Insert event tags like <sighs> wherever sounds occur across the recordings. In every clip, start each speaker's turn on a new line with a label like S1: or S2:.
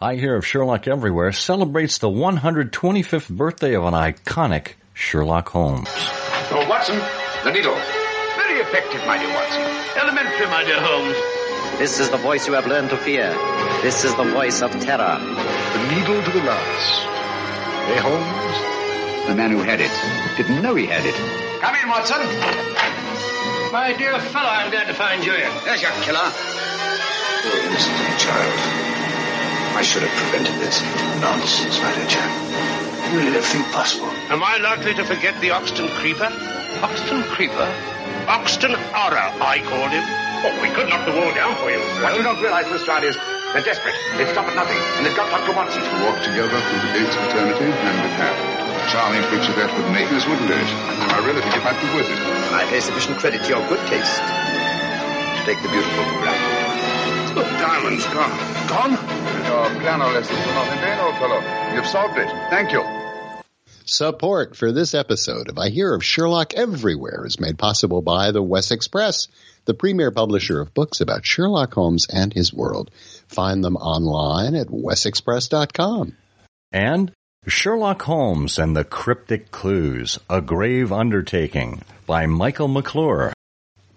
S1: I Hear of Sherlock Everywhere celebrates the 125th birthday of an iconic Sherlock Holmes.
S2: Oh, Watson, the needle. Very effective, my dear Watson. Elementary, my dear Holmes.
S3: This is the voice you have learned to fear. This is the voice of terror.
S2: The needle to the lance. Hey, Holmes? The man who had it didn't know he had it. Come in, Watson.
S4: My dear fellow, I'm glad to find you here.
S2: There's your killer. Poor innocent child. I should have prevented this. Nonsense, my dear chap. You did everything possible.
S4: Am I likely to forget the Hoxton Creeper?
S2: Hoxton Creeper?
S4: Hoxton Horror, I called him. Oh, we could knock the wall down for you.
S2: What you don't realize, Mr. Stride, is they're desperate. They've stopped at nothing, and they've got Dr. Watson.
S5: To walk together through the gates of eternity, hand in hand. Charming picture that would make us, wouldn't it? I really think it might be worth it.
S2: I pay sufficient credit to your good taste to take the beautiful for granted.
S5: The diamond's gone.
S2: Gone?
S5: Your piano lessons were not in vain, old fellow. You've solved it. Thank you.
S6: Support for this episode of I Hear of Sherlock Everywhere is made possible by the Wessex Press, the premier publisher of books about Sherlock Holmes and his world. Find them online at wessexpress.com.
S1: And Sherlock Holmes and the Cryptic Clues, A Grave Undertaking by Michael McClure.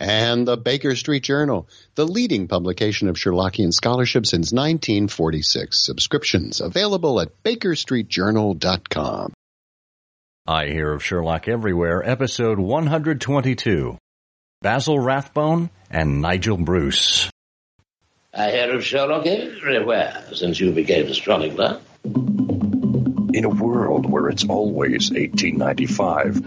S6: And the Baker Street Journal, the leading publication of Sherlockian scholarship since 1946. Subscriptions available at bakerstreetjournal.com.
S1: I Hear of Sherlock Everywhere, episode 122. Basil Rathbone and Nigel Bruce.
S7: I hear of Sherlock everywhere since you became a chronicler.
S8: In a world where it's always 1895,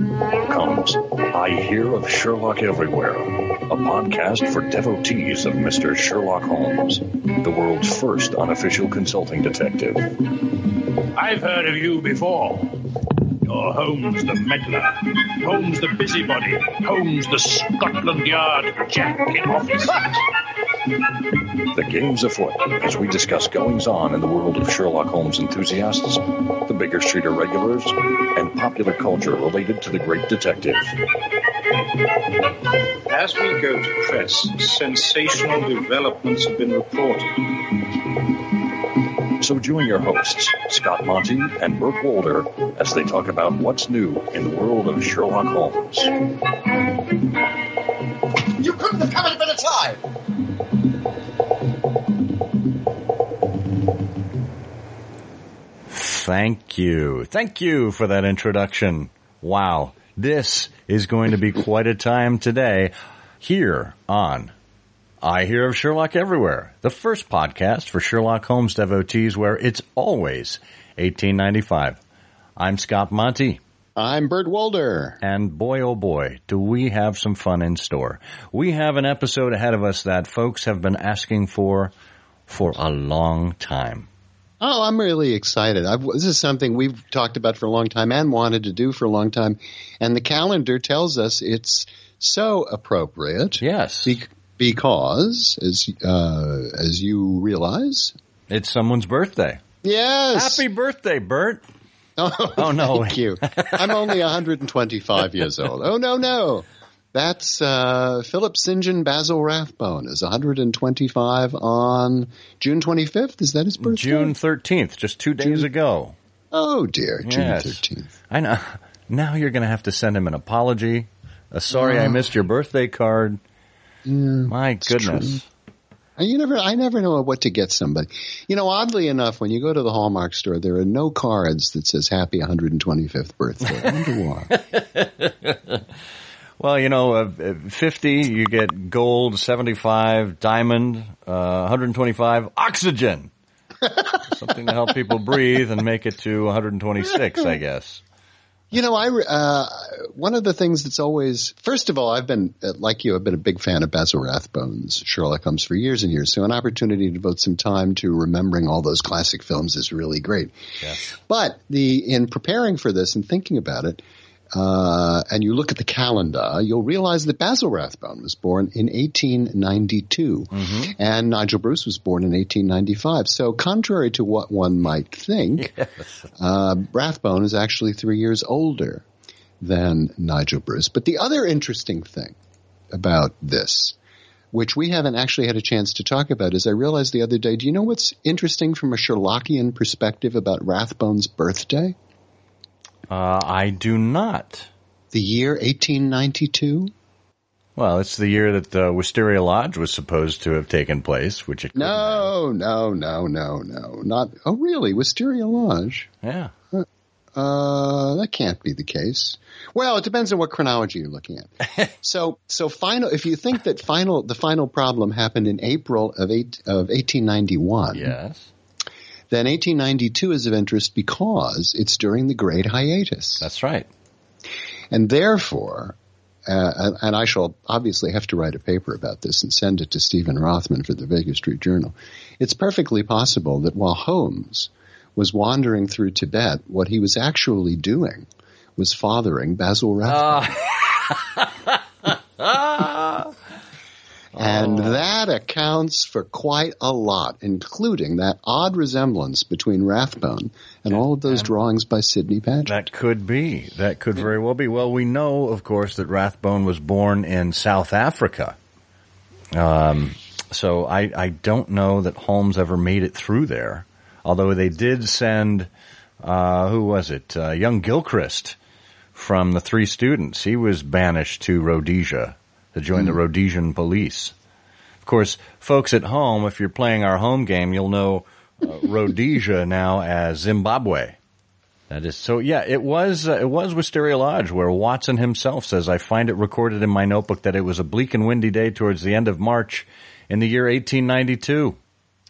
S8: comes I Hear of Sherlock Everywhere, a podcast for devotees of Mr. Sherlock Holmes, the world's first unofficial consulting detective.
S4: I've heard of you before. You're Holmes the meddler, Holmes the busybody, Holmes the Scotland Yard jack in office.
S8: The game's afoot as we discuss goings on in the world of Sherlock Holmes enthusiasts, the Baker Street irregulars, and popular culture related to the great detective.
S9: As we go to press, sensational developments have been reported.
S8: So join your hosts, Scott Monty and Burt Wolder, as they talk about what's new in the world of Sherlock Holmes.
S2: You couldn't have come at a better time.
S1: Thank you. Thank you for that introduction. Wow. This is going to be quite a time today here on I Hear of Sherlock Everywhere, the first podcast for Sherlock Holmes devotees where it's always 1895. I'm Scott Monty.
S6: I'm Burt Wolder.
S1: And boy, oh boy, do we have some fun in store. We have an episode ahead of us that folks have been asking for for a long time.
S6: Oh, I'm really excited. I've, this is something we've talked about for a long time and wanted to do for a long time. And the calendar tells us it's so appropriate.
S1: Yes.
S6: Be- because, as, uh, as you realize,
S1: it's someone's birthday.
S6: Yes.
S1: Happy birthday, Burt. <laughs>
S6: Oh,
S1: oh no.
S6: Thank you. I'm only 125 years old. Oh, no, no. That's uh, Philip St. John Basil Rathbone is 125 on June 25th. Is that his birthday?
S1: June 13th, just two days
S6: June-
S1: ago.
S6: Oh dear, June
S1: Yes.
S6: 13th.
S1: I know. Now you're going to have to send him an apology. A sorry I
S6: Oh.
S1: missed your birthday card. My goodness.
S6: You never, I never know what to get somebody. You know, oddly enough, when you go to the Hallmark store, there are no cards that says "Happy 125th birthday." I wonder why. <laughs>
S1: Well, you know, uh, uh, 50, you get gold, 75, diamond, uh, 125, oxygen. <laughs> Something to help people breathe and make it to 126, I guess.
S6: You know, I uh, one of the things that's always first of all, I've been uh, like you. I've been a big fan of Basil Rathbone's Sherlock Holmes for years and years. So an opportunity to devote some time to remembering all those classic films is really great.
S1: Yes.
S6: But the in preparing for this and thinking about it, uh, and you look at the calendar, you'll realize that Basil Rathbone was born in 1892, and Nigel Bruce was born in 1895. So, contrary to what one might think, <laughs> uh, Rathbone is actually three years older than Nigel Bruce. But the other interesting thing about this which we haven't actually had a chance to talk about, is I realized the other day. Do you know what's interesting from a Sherlockian perspective about Rathbone's birthday?
S1: Uh, I do not.
S6: The year 1892.
S1: Well, it's the year that the Wisteria Lodge was supposed to have taken place, which it
S6: No, no, no, no, no, not. Oh, really? Wisteria Lodge?
S1: Yeah.
S6: Uh, that can't be the case. Well, it depends on what chronology you're looking at. <laughs> so, so final. If you think that final, the final problem happened in April of eight of 1891.
S1: Yes.
S6: Then 1892 is of interest because it's during the Great Hiatus.
S1: That's right.
S6: And therefore, uh, and I shall obviously have to write a paper about this and send it to Steven Rothman for the Baker Street Journal. It's perfectly possible that while Holmes was wandering through Tibet, what he was actually doing was fathering Basil Rathbone. <laughs> And that accounts for quite a lot, including that odd resemblance between Rathbone and all of those drawings by Sidney Paget.
S1: That could be. That could very well be. Well, we know, of course, that Rathbone was born in South Africa. Um, so I, I don't know that Holmes ever made it through there. Although they did send, uh, who was it? Uh, young Gilchrist from the Three Students. He was banished to Rhodesia to join the Rhodesian police. Of course, folks at home, if you're playing our home game, you'll know uh, Rhodesia <laughs> now as Zimbabwe. That is so. Yeah, it was. Uh, it was Wisteria Lodge where Watson himself says, "I find it recorded in my notebook that it was a bleak and windy day towards the end of March in the year 1892."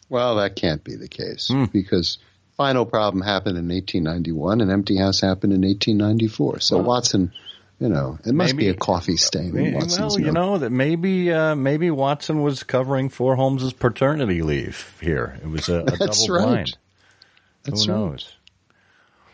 S6: Well, that can't be the case because final problem happened in 1891 and Empty House happened in 1894. So Watson, you know, it must be a coffee stain in Watson's
S1: Well, you know that maybe uh, maybe Watson was covering for Holmes's paternity leave here. It was a, a <laughs>
S6: That's
S1: double
S6: right.
S1: blind.
S6: That's
S1: Who
S6: right.
S1: knows?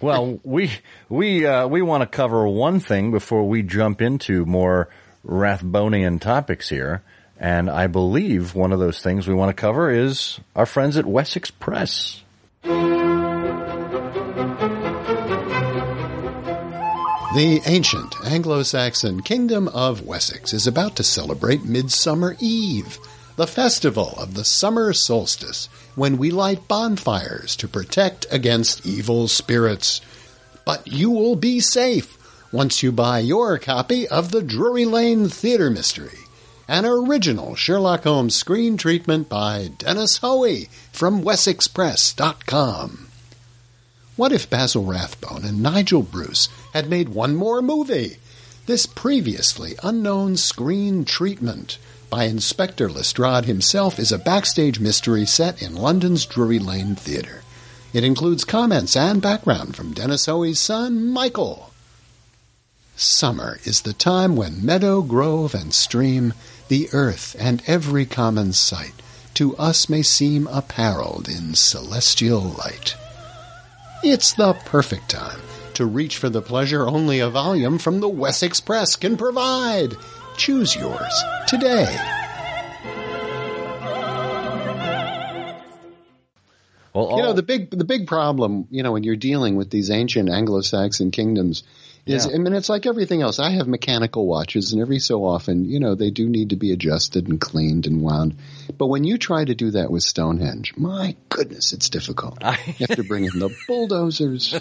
S1: Well, we we uh, we want to cover one thing before we jump into more Rathbonian topics here, and I believe one of those things we want to cover is our friends at Wessex Press.
S6: The ancient Anglo-Saxon kingdom of Wessex is about to celebrate Midsummer Eve, the festival of the summer solstice, when we light bonfires to protect against evil spirits. But you will be safe once you buy your copy of the Drury Lane Theater Mystery, an original Sherlock Holmes screen treatment by Dennis Hoey from WessexPress.com. What if Basil Rathbone and Nigel Bruce had made one more movie? This previously unknown screen treatment by Inspector Lestrade himself is a backstage mystery set in London's Drury Lane Theatre. It includes comments and background from Dennis Hoey's son, Michael. Summer is the time when meadow, grove, and stream, the earth, and every common sight, to us may seem apparelled in celestial light. It's the perfect time to reach for the pleasure only a volume from the Wessex Press can provide. Choose yours today.
S1: Well,
S6: you know the big the big problem, you know, when you're dealing with these ancient Anglo-Saxon kingdoms is
S1: Yeah.
S6: I mean it's like everything else. I have mechanical watches and every so often, you know, they do need to be adjusted and cleaned and wound. But when you try to do that with Stonehenge, my goodness, it's difficult. <laughs> you have to bring in the <laughs> bulldozers.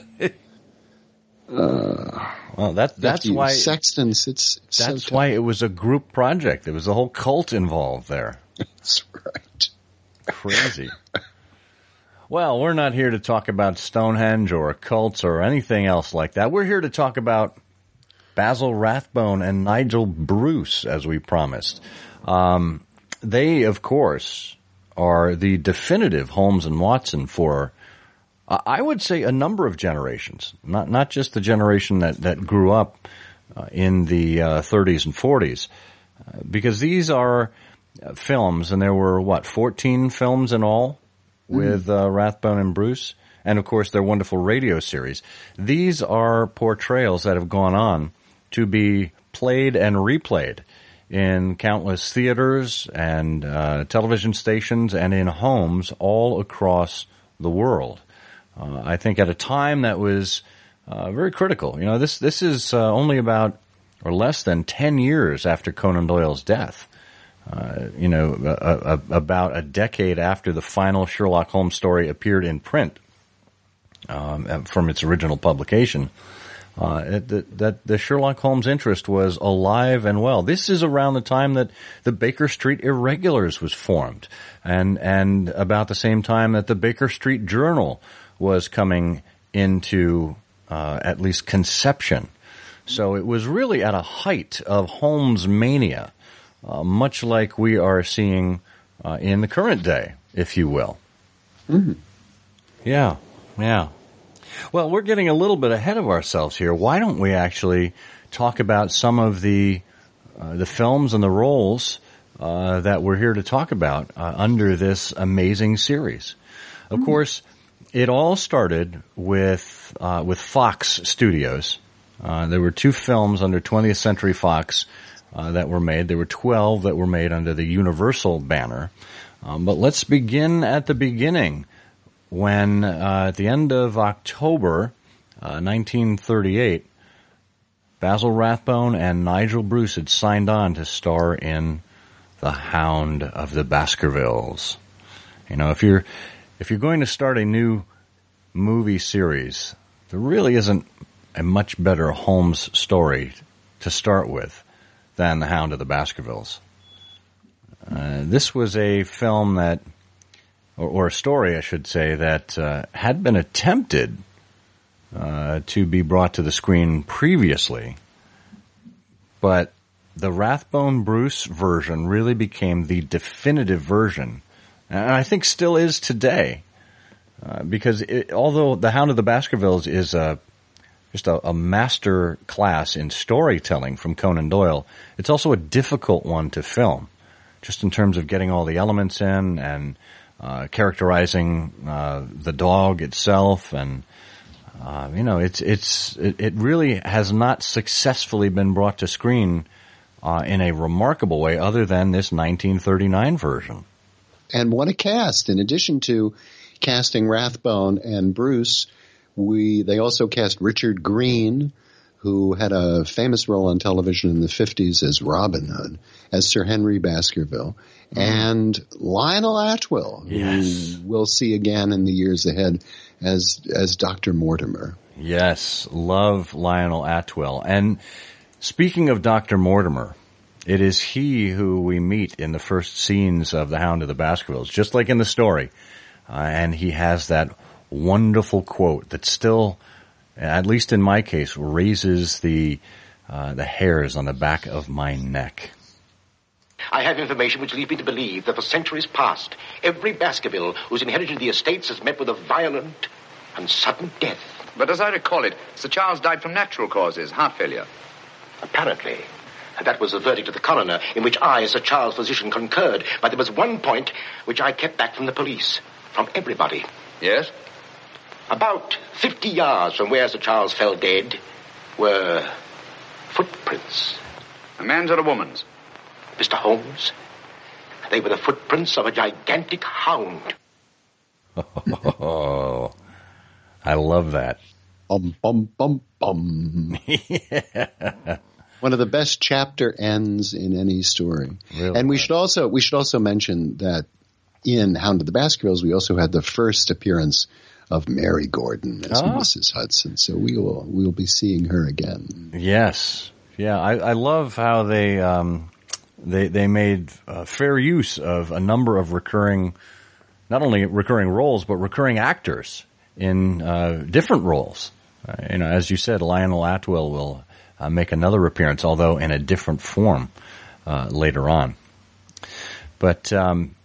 S6: Uh,
S1: well, that that's why
S6: sextants. It's so
S1: that's
S6: tough.
S1: why it was a group project. There was a whole cult involved there. <laughs>
S6: That's right.
S1: Crazy. Well, we're not here to talk about Stonehenge or cults or anything else like that. We're here to talk about Basil Rathbone and Nigel Bruce, as we promised. Um, they, of course, are the definitive Holmes and Watson for, I would say, a number of generations. Not not just the generation that that grew up uh, in the uh, 30s and 40s, uh, because these are uh, films, and there were what 14 films in all with uh, Rathbone and Bruce, and of course their wonderful radio series. These are portrayals that have gone on to be played and replayed in countless theaters and uh, television stations and in homes all across the world. Uh, I think at a time that was uh, very critical. You know, this this is uh, only about or less than ten years after Conan Doyle's death. Uh, you know, a, a, about a decade after the final Sherlock Holmes story appeared in print um, from its original publication. Uh, that, that the Sherlock Holmes interest was alive and well. This is around the time that the Baker Street Irregulars was formed, and and about the same time that the Baker Street Journal was coming into uh, at least conception. So it was really at a height of Holmes mania, uh, much like we are seeing uh, in the current day, if you will.
S6: Mm-hmm.
S1: Yeah, yeah. Well, we're getting a little bit ahead of ourselves here. Why don't we actually talk about some of the uh, the films and the roles uh, that we're here to talk about uh, under this amazing series? Of mm-hmm. course, it all started with uh, with Fox Studios. Uh, there were two films under 20th Century Fox uh, that were made. There were 12 that were made under the Universal banner. Um, but let's begin at the beginning when uh, at the end of October uh, 1938, Basil Rathbone and Nigel Bruce had signed on to star in The Hound of the Baskervilles. You know, if you're if you're going to start a new movie series, there really isn't a much better Holmes story to start with than The Hound of the Baskervilles. Uh, this was a film that or, or a story, I should say, that uh, had been attempted uh, to be brought to the screen previously, but the Rathbone Bruce version really became the definitive version, and I think still is today, uh, because it, although The Hound of the Baskervilles is a just a, a, master class in storytelling from Conan Doyle, it's also a difficult one to film, just in terms of getting all the elements in and uh, characterizing uh, the dog itself, and uh, you know, it's it's it, it, really has not successfully been brought to screen uh, in a remarkable way, other than this 1939 version.
S6: And what a cast! In addition to casting Rathbone and Bruce, we they also cast Richard Greene who had a famous role on television in the 50s as Robin Hood, as Sir Henry Baskerville, mm. and Lionel Atwill,
S1: yes.
S6: who we'll see again in the years ahead as as Dr. Mortimer.
S1: Yes, love Lionel Atwill. And speaking of Dr. Mortimer, it is he who we meet in the first scenes of The Hound of the Baskervilles, just like in the story. Uh, and he has that wonderful quote that still at least in my case, raises the uh, the hairs on the back of my neck.
S10: I have information which leads me to believe that for centuries past, every Baskerville who's inherited the estates has met with a violent and sudden death.
S5: But as I recall it, Sir Charles died from natural causes, heart failure.
S10: Apparently. And that was the verdict of the coroner, in which I, as Sir Charles' physician, concurred. But there was one point which I kept back from the police, from everybody.
S5: Yes?
S10: About 50 yards from where Sir Charles fell dead were footprints.
S5: A man's or a woman's?
S10: Mr. Holmes, they were the footprints of a gigantic hound.
S1: Oh, <laughs> I love that.
S6: Bum, bum, bum, bum. yeah. <laughs> One of the best chapter ends in any story.
S1: Really
S6: and we should also, we should also mention that in Hound of the Baskervilles, we also had the first appearance of Mary Gordon as oh. Mrs. Hudson. So we will we will be seeing her again.
S1: Yes, yeah. I, I love how they um, they they made uh, fair use of a number of recurring, not only recurring roles but recurring actors in uh, different roles. Uh, you know, as you said, Lionel Atwill will uh, make another appearance, although in a different form uh, later on. But um,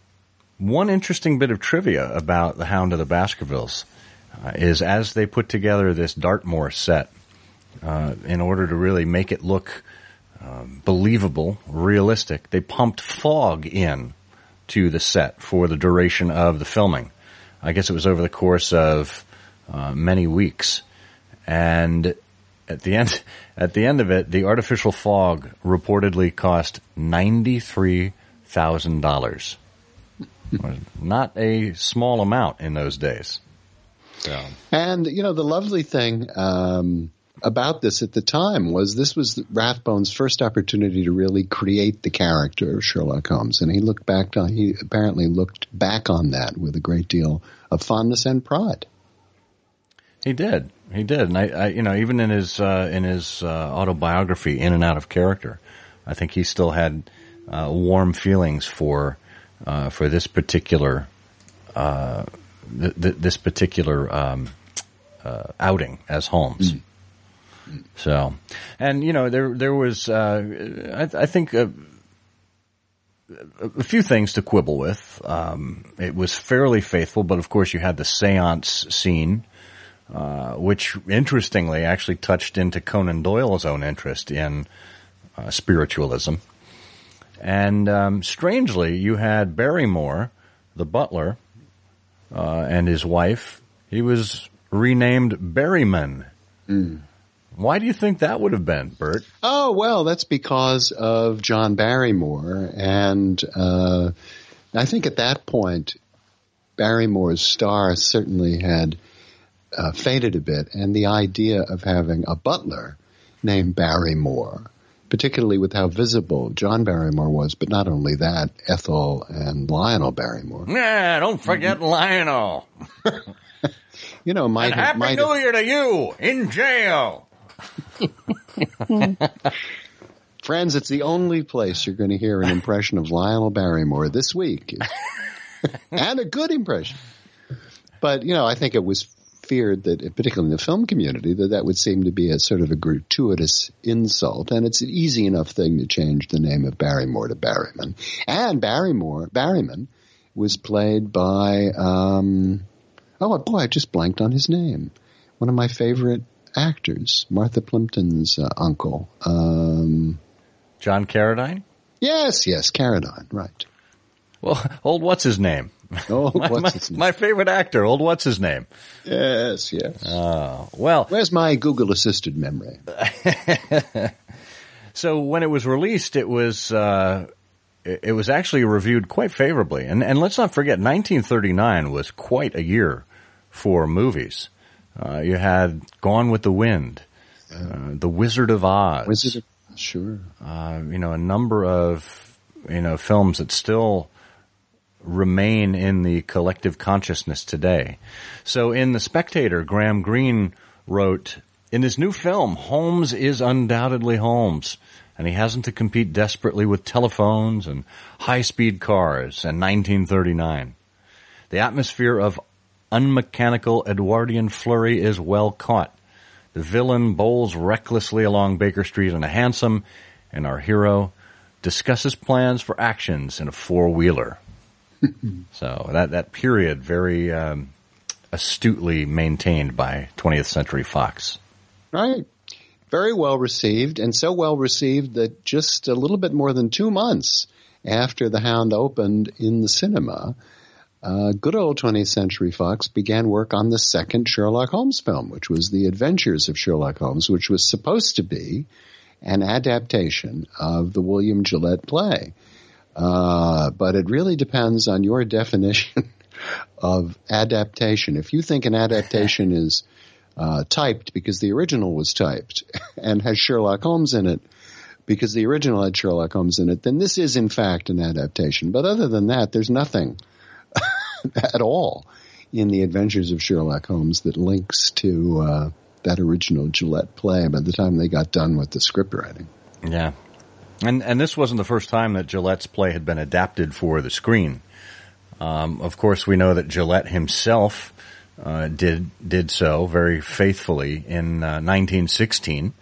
S1: one interesting bit of trivia about the Hound of the Baskervilles is as they put together this Dartmoor set uh, in order to really make it look uh, believable, realistic, they pumped fog in to the set for the duration of the filming. I guess it was over the course of uh, many weeks, and at the end, <laughs> at the end of it, the artificial fog reportedly cost ninety three thousand dollars. <laughs> Not a small amount in those days.
S6: And you know the lovely thing um, about this at the time was this was Rathbone's first opportunity to really create the character of Sherlock Holmes, and he looked back on he apparently looked back on that with a great deal of fondness and pride.
S1: He did, he did, and I, I you know, even in his uh, in his uh, autobiography, In and Out of Character, I think he still had uh, warm feelings for uh, for this particular uh, th- th- this particular um, uh, outing as Holmes. Mm. So, and you know, there there was, uh, I, I, think, a, a, few things to quibble with. Um, it was fairly faithful, but of course, you had the séance scene, uh, which interestingly actually touched into Conan Doyle's own interest in uh, spiritualism. And um, strangely, you had Barrymore, the butler, uh, and his wife. He was renamed Berryman. Mm. Why do you think that would have been, Burt?
S6: Oh, well, that's because of John Barrymore. And uh, I think at that point, Barrymore's star certainly had uh, faded a bit. And the idea of having a butler named Barrymore, particularly with how visible John Barrymore was, but not only that, Ethel and Lionel Barrymore.
S1: Yeah, don't forget mm-hmm. Lionel. <laughs>
S6: you know, might
S1: and Happy
S6: might
S1: New have, Year to you in jail. <laughs>
S6: Friends, it's the only place you're going to hear an impression of Lionel Barrymore this week. <laughs> and a good impression. But, you know, I think it was feared that, particularly in the film community, that that would seem to be a sort of a gratuitous insult. And it's an easy enough thing to change the name of Barrymore to Barryman. And Barrymore, Barryman was played by, um, oh boy, I just blanked on his name. One of my favorite actors, Martha Plimpton's uh, uncle. Um,
S1: John Carradine?
S6: Yes, yes, Carradine, right.
S1: Well, <laughs> old what's his name? <laughs>
S6: Oh,
S1: my, my, my favorite actor, old what's his name?
S6: Yes, yes.
S1: Oh, well.
S6: Where's my Google assisted memory? <laughs>
S1: so when it was released, it was, uh, it was actually reviewed quite favorably. And, and let's not forget, 1939 was quite a year for movies. Uh, you had Gone with the Wind, uh, The Wizard of Oz.
S6: Wizard of, sure.
S1: Uh, you know, a number of, you know, films that still remain in the collective consciousness today. So in The Spectator, Graham Greene wrote, in his new film, Holmes is undoubtedly Holmes, and he hasn't to compete desperately with telephones and high-speed cars and 1939. The atmosphere of unmechanical Edwardian flurry is well caught. The villain bowls recklessly along Baker Street in a hansom, and our hero discusses plans for actions in a four-wheeler. <laughs> so that that period very um, astutely maintained by 20th Century Fox.
S6: Right. Very well received, and so well received that just a little bit more than two months after The Hound opened in the cinema, uh, good old 20th Century Fox began work on the second Sherlock Holmes film, which was The Adventures of Sherlock Holmes, which was supposed to be an adaptation of the William Gillette play. Uh, but it really depends on your <laughs> definition of adaptation. If you think an adaptation <laughs> is uh, typed because the original was typed <laughs> and has Sherlock Holmes in it because the original had Sherlock Holmes in it, then this is in fact an adaptation. But other than that, there's nothing at all in the Adventures of Sherlock Holmes that links to uh, that original Gillette play by the time they got done with the script writing.
S1: Yeah. And and this wasn't the first time that Gillette's play had been adapted for the screen. Um, of course, we know that Gillette himself uh, did did so very faithfully in uh, 1916,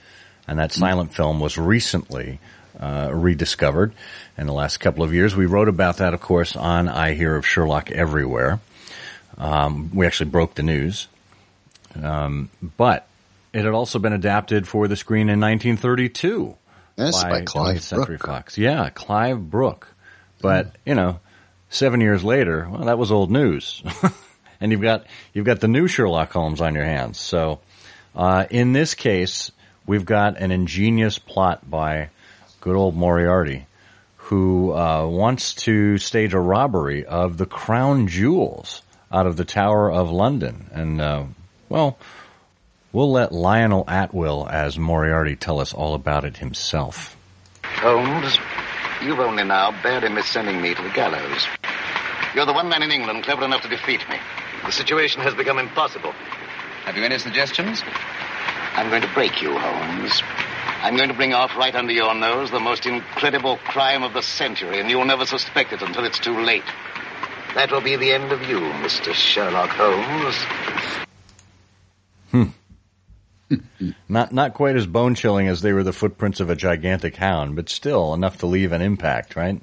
S1: and that silent film was recently uh, rediscovered in the last couple of years. We wrote about that, of course, on I Hear of Sherlock Everywhere. Um, we actually broke the news. Um, but it had also been adapted for the screen in 1932
S6: Yes, by, by Clive
S1: Century
S6: Brook.
S1: Fox. Yeah, Clive Brook. But, mm. you know, seven years later, well, that was old news. <laughs> and you've got, you've got the new Sherlock Holmes on your hands. So, uh, in this case, we've got an ingenious plot by good old Moriarty who uh, wants to stage a robbery of the crown jewels out of the Tower of London. And, uh, well, We'll let Lionel Atwill as Moriarty tell us all about it himself.
S10: Holmes, you've only now barely missed sending me to the gallows. You're the one man in England clever enough to defeat me. The situation has become impossible.
S11: Have you any suggestions?
S10: I'm going to break you, Holmes. I'm going to bring off right under your nose the most incredible crime of the century, and you'll never suspect it until it's too late. That will be the end of you, Mr. Sherlock Holmes. Hmm. <laughs>
S1: Not not quite as bone chilling as they were the footprints of a gigantic hound, but still enough to leave an impact, right?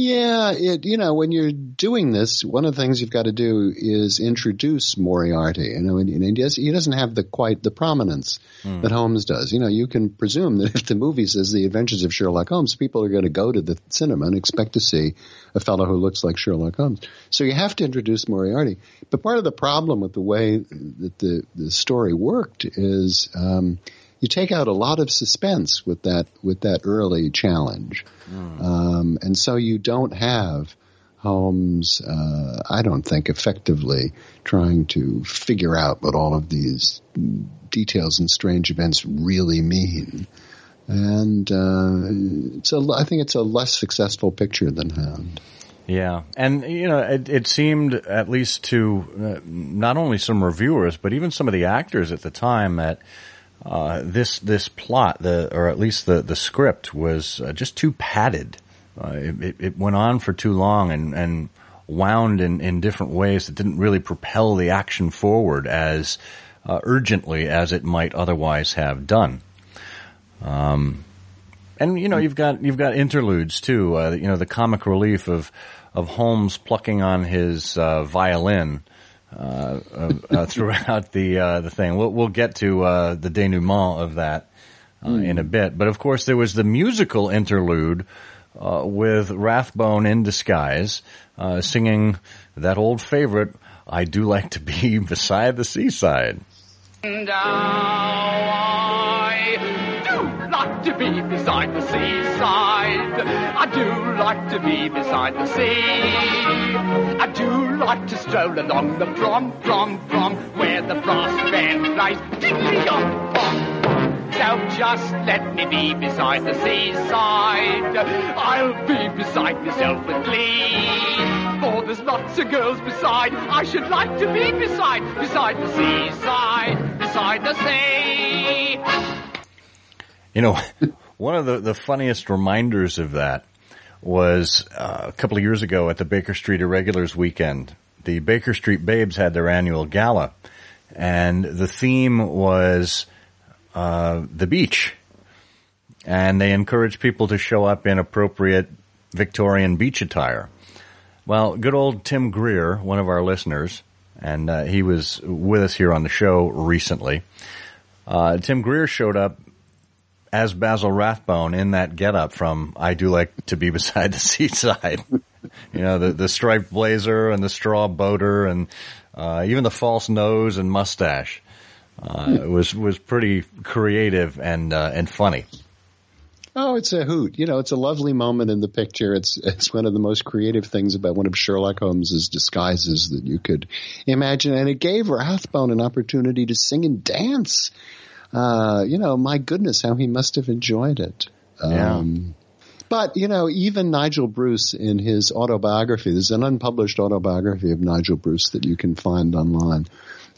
S6: Yeah, it, you know, when you're doing this, one of the things you've got to do is introduce Moriarty. You know, and, and he, does, he doesn't have the quite the prominence
S1: Hmm.
S6: that Holmes does. You know, you can presume that if the movie says The Adventures of Sherlock Holmes, people are going to go to the cinema and expect to see a fellow who looks like Sherlock Holmes. So you have to introduce Moriarty. But part of the problem with the way that the, the story worked is um, you take out a lot of suspense with that with that early challenge, um, and so you don't have Holmes. Uh, I don't think effectively trying to figure out what all of these details and strange events really mean. And uh, I think it's a less successful picture than Hound.
S1: Yeah, and you know, it, it seemed at least to uh, not only some reviewers, but even some of the actors at the time that uh, this this plot, the or at least the the script, was uh, just too padded. Uh, it, it, went on for too long and and wound in in different ways that didn't really propel the action forward as uh, urgently as it might otherwise have done. Um, and you know you've got you've got interludes too. Uh, you know the comic relief of of Holmes plucking on his uh, violin uh, uh, uh, throughout the uh, the thing. We'll we'll get to uh, the denouement of that uh, in a bit. But of course, there was the musical interlude uh, with Rathbone in disguise uh, singing that old favorite. I do like to be <laughs> beside the seaside.
S12: And I do like to be beside the seaside. I do like to be beside the sea. I do like to stroll along the prom, prom, prom, where the brass band plays tickety-yom, bom. So just let me be beside the seaside. I'll be beside myself with glee. For there's lots of girls beside. I should like to be beside, beside the seaside, beside the sea.
S1: You know, <laughs> one of the, the funniest reminders of that was uh, a couple of years ago at the Baker Street Irregulars weekend. The Baker Street Babes had their annual gala, and the theme was uh, the beach. And they encouraged people to show up in appropriate Victorian beach attire. Well, good old Tim Greer, one of our listeners, and uh, he was with us here on the show recently. Uh, Tim Greer showed up as Basil Rathbone in that getup from I Do Like to Be Beside the <laughs> Seaside. you know, the, the striped blazer and the straw boater and uh, even the false nose and mustache. Uh, was was pretty creative and uh, and funny.
S6: Oh, it's a hoot. You know, it's a lovely moment in the picture. It's it's one of the most creative things about one of Sherlock Holmes's disguises that you could imagine, and it gave Rathbone an opportunity to sing and dance. Uh, you know, my goodness, how he must have enjoyed it. Um, But you know, even Nigel Bruce in his autobiography, there's an unpublished autobiography of Nigel Bruce that you can find online.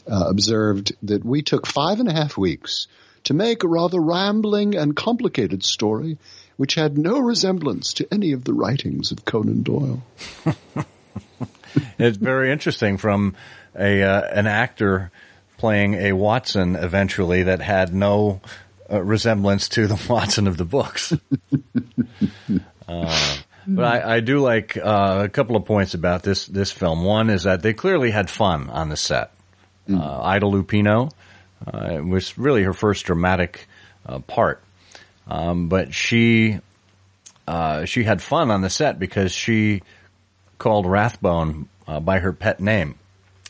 S6: Uh, observed that we took five and a half weeks to make a rather rambling and complicated story which had no resemblance to any of the writings of Conan Doyle. <laughs>
S1: it's very interesting from a uh, an actor playing a Watson eventually that had no uh, resemblance to the <laughs> Watson of the books. <laughs> uh, but I, I do like uh, a couple of points about this this film. One is that they clearly had fun on the set. Uh, Ida Lupino uh, it was really her first dramatic uh, part, um, but she uh, she had fun on the set because she called Rathbone uh, by her pet name,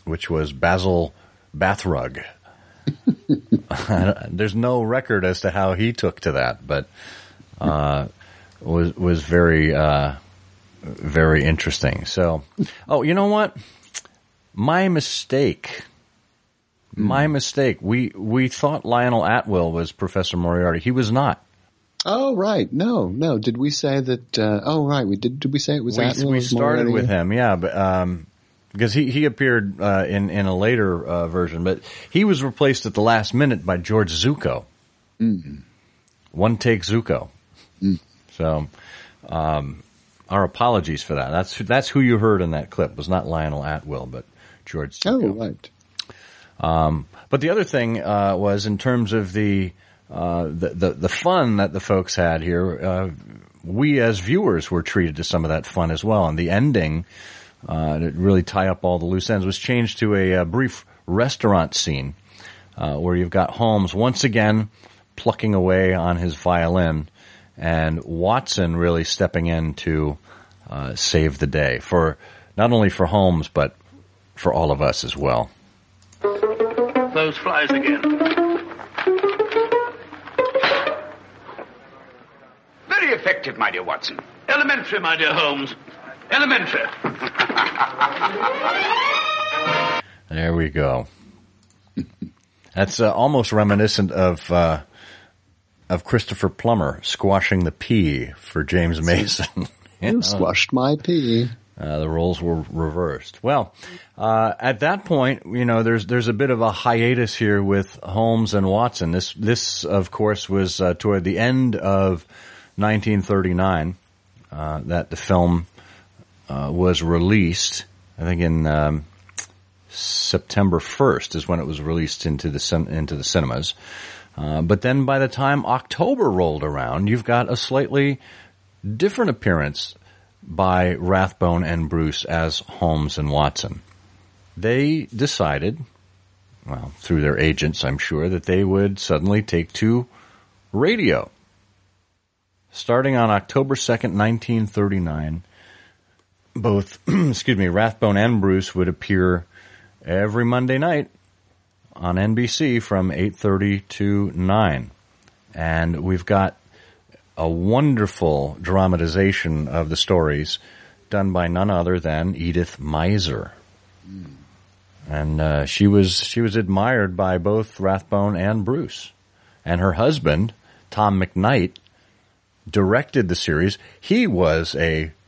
S1: which was Basil Bathrug. <laughs> There's no record as to how he took to that, but uh, was was very uh, very interesting. So, oh, you know what? My mistake. My mistake. We we thought Lionel Atwill was Professor Moriarty. He was not.
S6: Oh right, no, no. Did we say that? Uh, oh right, we did. Did we say it was
S1: we,
S6: Atwill
S1: we started
S6: Moriarty?
S1: with him, yeah, but um, because he he appeared uh, in in a later uh, version, but he was replaced at the last minute by George Zucco.
S6: Mm.
S1: One take Zucco. So, um, our apologies for that. That's that's who you heard in that clip. It was not Lionel Atwill, but George. Zucco.
S6: Oh right.
S1: Um, but the other thing uh, was in terms of the, uh, the the the fun that the folks had here. Uh, we as viewers were treated to some of that fun as well, and the ending uh, to really tie up all the loose ends was changed to a, uh brief restaurant scene uh, where you've got Holmes once again plucking away on his violin, and Watson really stepping in to uh, save the day for not only for Holmes but for all of us as well.
S4: Those flies again.
S13: Very effective, my dear Watson.
S4: Elementary, my dear Holmes. Elementary. <laughs>
S1: There we go. That's uh, almost reminiscent of uh, of Christopher Plummer squashing the pea for James Mason. <laughs>
S6: You squashed my pea.
S1: Uh, the roles were reversed. Well, uh, at that point, you know, there's there's a bit of a hiatus here with Holmes and Watson. This this, of course, was uh, toward the end of 1939 uh, that the film uh, was released. I think in um, September 1st is when it was released into the into the cinemas. Uh, but then by the time October rolled around, you've got a slightly different appearance by Rathbone and Bruce as Holmes and Watson. They decided, well, through their agents, I'm sure, that they would suddenly take to radio. Starting on October 2nd, 1939, both, <clears throat> excuse me, Rathbone and Bruce would appear every Monday night on NBC from 8:30 to 9. And we've got a wonderful dramatization of the stories done by none other than Edith Meiser. And uh, she was she was admired by both Rathbone and Bruce. And her husband, Tom McKnight, directed the series. He was a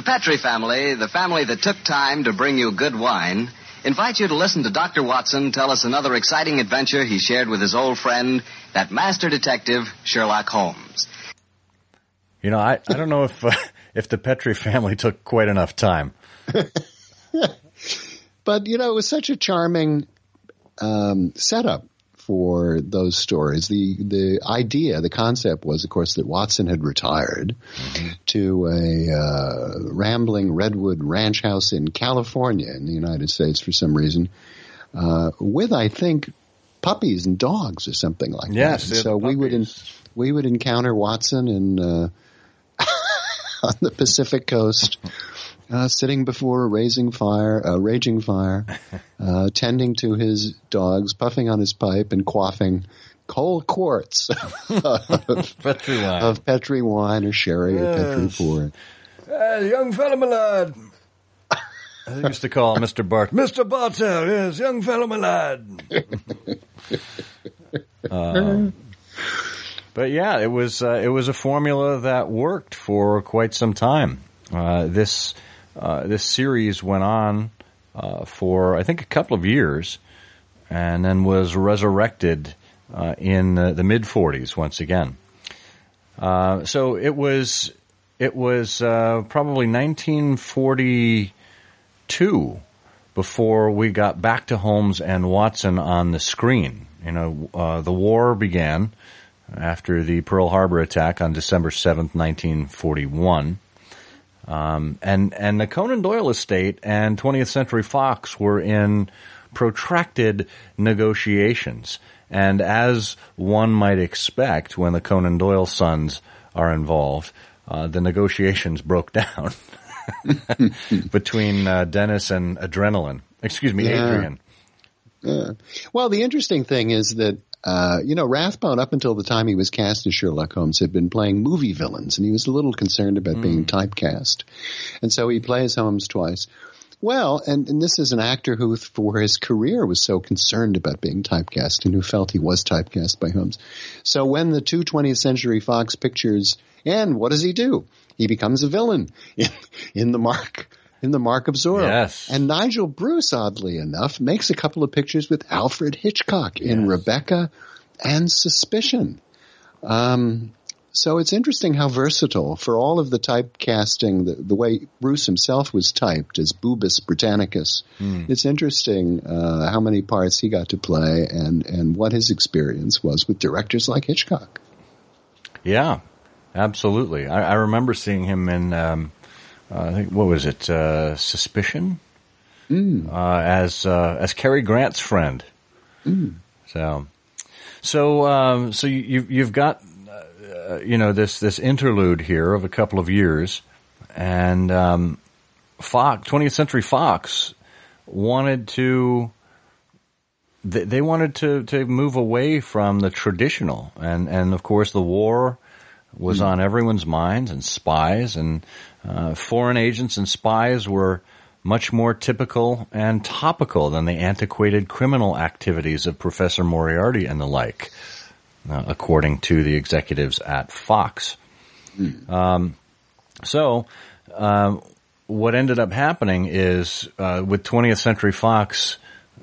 S14: The Petri family, the family that took time to bring you good wine, invite you to listen to Dr. Watson tell us another exciting adventure he shared with his old friend, that master detective, Sherlock Holmes.
S1: You know, I, I don't know if uh, <laughs> if the Petri family took quite enough time. <laughs>
S6: But you know, it was such a charming um, setup for those stories. The the idea, the concept was, of course, that Watson had retired to a uh, rambling redwood ranch house in California, in the United States, for some reason, uh, with I think puppies and dogs or something like
S1: Yes,
S6: that.
S1: had
S6: So we would in, we would encounter Watson in uh, <laughs> on the Pacific coast. Uh, sitting before a raising fire, a raging fire, <laughs> uh, tending to his dogs, puffing on his pipe and quaffing cold quarts <laughs> of,
S1: Petri wine.
S6: of Petri wine or sherry or Petri
S1: Yes.
S6: port.
S1: Uh, young fellow, my lad. I used to call <laughs> Mr. Bart, Mr. Bartell, yes, young fellow, my lad. Uh, but yeah, it was uh, it was a formula that worked for quite some time. Uh, this uh, this series went on uh, for I think a couple of years, and then was resurrected uh, in the, the mid '40s once again. Uh, so it was it was uh, probably 1942 before we got back to Holmes and Watson on the screen. You know, the war began after the Pearl Harbor attack on December 7th, 1941. Um, and, and the Conan Doyle estate and 20th Century Fox were in protracted negotiations. And as one might expect when the Conan Doyle sons are involved, uh, the negotiations broke <laughs> down <laughs> between uh, Dennis and Adrenaline. Excuse me,
S6: Yeah.
S1: Adrian.
S6: Yeah. Well, the interesting thing is that uh, you know Rathbone, up until the time he was cast as Sherlock Holmes, had been playing movie villains, and he was a little concerned about being typecast, and so he plays Holmes twice. Well, and, and this is an actor who, for his career, was so concerned about being typecast and who felt he was typecast by Holmes. So when the two 20th Century Fox pictures end, what does he do? He becomes a villain <laughs> in, in the mark in the Mark of Zorro.
S1: Yes.
S6: And Nigel Bruce, oddly enough, makes a couple of pictures with Alfred Hitchcock in Rebecca and Suspicion. Um, so it's interesting how versatile for all of the typecasting, the, the way Bruce himself was typed as Boobus Britannicus. It's interesting uh, how many parts he got to play and, and what his experience was with directors like Hitchcock.
S1: Yeah, absolutely. I, I remember seeing him in, um, uh, I think, what was it, uh, Suspicion? Uh, as, uh, as Cary Grant's friend. So, so, um, so you, you've, you've got, uh, you know, this, this interlude here of a couple of years. And, um, Fox, 20th Century Fox wanted to, they, they wanted to, to move away from the traditional. And, and of course the war was on everyone's minds and spies and, uh, foreign agents and spies were much more typical and topical than the antiquated criminal activities of Professor Moriarty and the like, uh, according to the executives at Fox. Um, so, um, what ended up happening is uh, with 20th Century Fox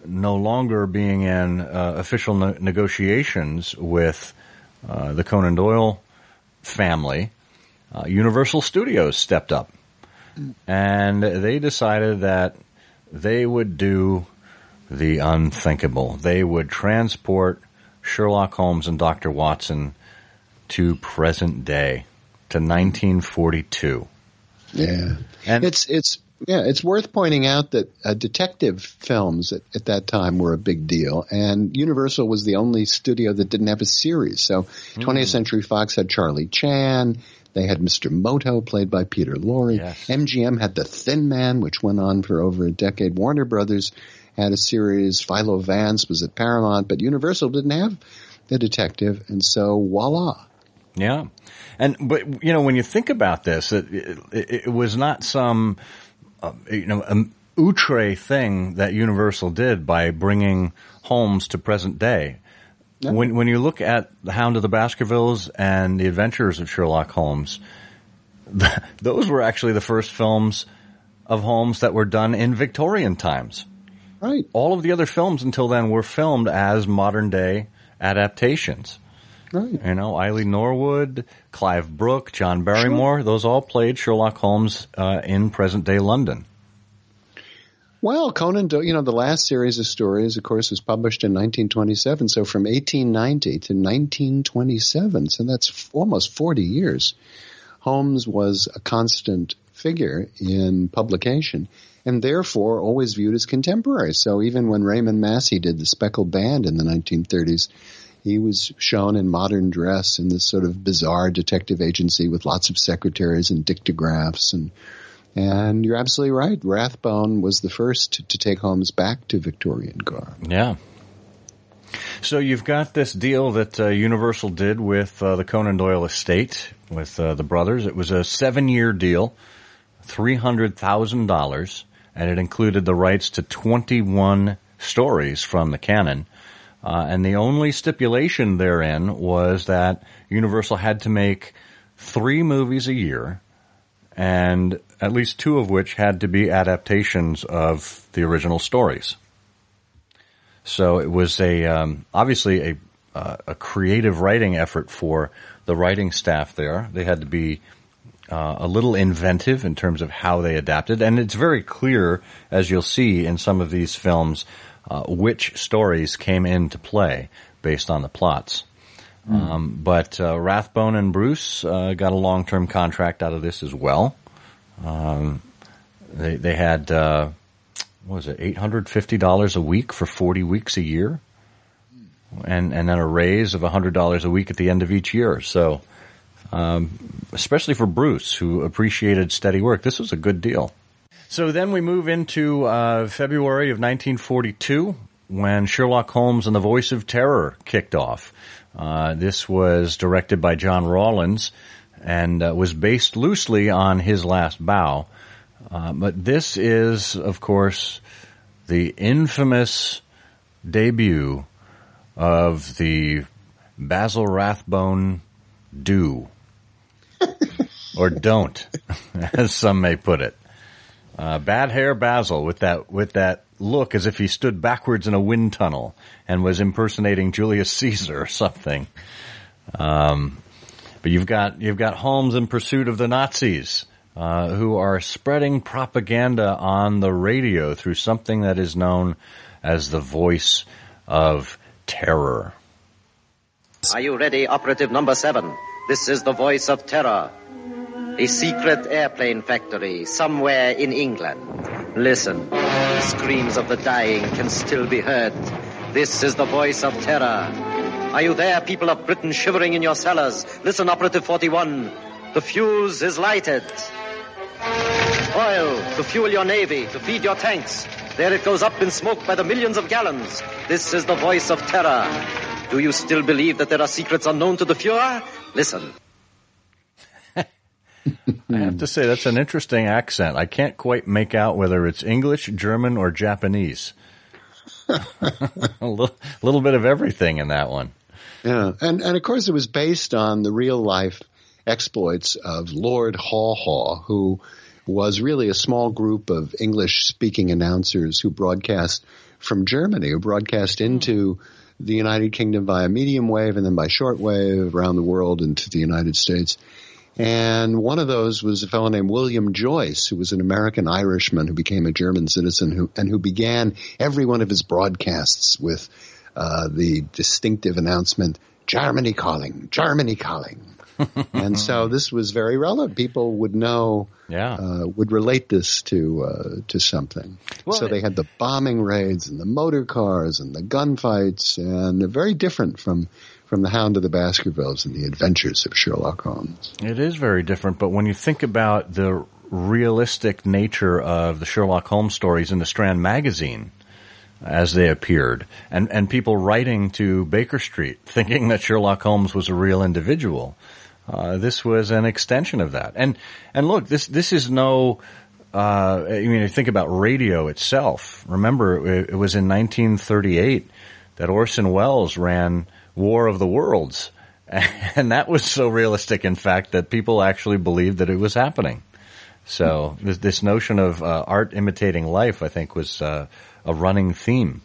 S1: no longer being in uh, official ne- negotiations with uh, the Conan Doyle family, uh, Universal Studios stepped up and they decided that they would do the unthinkable. They would transport Sherlock Holmes and Dr. Watson to present day, to 1942.
S6: Yeah.
S1: And
S6: it's it's yeah, it's worth pointing out that uh, detective films at, at that time were a big deal, and Universal was the only studio that didn't have a series. So, 20th Century Fox had Charlie Chan. They had Mr. Moto, played by Peter Lorre. MGM had The Thin Man, which went on for over a decade. Warner Brothers had a series. Philo Vance was at Paramount, but Universal didn't have the detective, and so voila.
S1: Yeah. And, but, you know, when you think about this, it, it, it was not some, uh, you know, um, outre thing that Universal did by bringing Holmes to present day. When, when you look at The Hound of the Baskervilles and The Adventures of Sherlock Holmes, <laughs> those were actually the first films of Holmes that were done in Victorian times.
S6: Right.
S1: All of the other films until then were filmed as modern day adaptations.
S6: Right.
S1: You know, Eille Norwood, Clive Brook, John Barrymore, those all played Sherlock Holmes uh, in present day London.
S6: Well, Conan Doyle, you know, the last series of stories, of course, was published in 1927. So from 1890 to 1927, so that's f- almost 40 years, Holmes was a constant figure in publication and therefore always viewed as contemporary. So even when Raymond Massey did the Speckled Band in the 1930s, he was shown in modern dress in this sort of bizarre detective agency with lots of secretaries and dictographs and and you're absolutely right. Rathbone was the first to take Holmes back to Victorian garb.
S1: Yeah. So you've got this deal that uh, Universal did with uh, the Conan Doyle estate with uh, the brothers. It was a seven-year deal, three hundred thousand dollars, and it included the rights to twenty-one stories from the canon. Uh, and the only stipulation therein was that Universal had to make three movies a year, and at least two of which had to be adaptations of the original stories. So it was a um, obviously a uh, a creative writing effort for the writing staff there. They had to be uh, a little inventive in terms of how they adapted, and it's very clear, as you'll see in some of these films, uh, which stories came into play based on the plots. Um, but uh, Rathbone and Bruce uh, got a long-term contract out of this as well. Um, they they had uh, what was it eight hundred fifty dollars a week for forty weeks a year, and and then a raise of hundred dollars a week at the end of each year. So, um, especially for Bruce, who appreciated steady work, this was a good deal. So then we move into uh, February of 1942 when Sherlock Holmes and the Voice of Terror kicked off. Uh, this was directed by John Rawlins and uh, was based loosely on his last bow. Uh, but this is, of course, the infamous debut of the Basil Rathbone do <laughs> or don't, <laughs> as some may put it. Uh, bad hair Basil with that with that look as if he stood backwards in a wind tunnel and was impersonating Julius Caesar or something. Um, but you've got you've got Holmes in pursuit of the Nazis. Uh, who are spreading propaganda on the radio through something that is known as the voice of terror.
S3: Are you ready, operative number seven? This is the voice of terror. A secret airplane factory somewhere in England. Listen, the screams of the dying can still be heard. This is the voice of terror. Are you there, people of Britain, shivering in your cellars? Listen, operative 41. The fuse is lighted. Oil to fuel your navy, to feed your tanks. There it goes up in smoke by the millions of gallons. This is the voice of terror. Do you still believe that there are secrets unknown to the Fuhrer? Listen. <laughs>
S1: I have to say that's an interesting accent. I can't quite make out whether it's English, German, or Japanese. <laughs> a little, little bit of everything in that one.
S6: Yeah, and and of course it was based on the real life exploits of Lord Haw Haw, who was really a small group of English speaking announcers who broadcast from Germany, who broadcast into the United Kingdom via medium wave and then by short wave around the world into the United States. And one of those was a fellow named William Joyce, who was an American Irishman who became a German citizen who, and who began every one of his broadcasts with uh, the distinctive announcement, Germany calling, Germany calling. <laughs> and so this was very relevant. People would know,
S1: yeah,
S6: uh, would relate this to uh, to something.
S1: Well,
S6: so they had the bombing raids and the motor cars and the gunfights, and they're very different from from the Hound of the Baskervilles and the Adventures of Sherlock Holmes.
S1: It is very different, but when you think about the realistic nature of the Sherlock Holmes stories in the Strand magazine as they appeared, and and people writing to Baker Street <laughs> thinking that Sherlock Holmes was a real individual. Uh, this was an extension of that. And and look, this this is no. Uh, I mean, think about radio itself. Remember, it, it, was in 1938 that Orson Welles ran War of the Worlds, <laughs> and that was so realistic, in fact, that people actually believed that it was happening. So this, this notion of uh, art imitating life, I think, was uh, a running theme.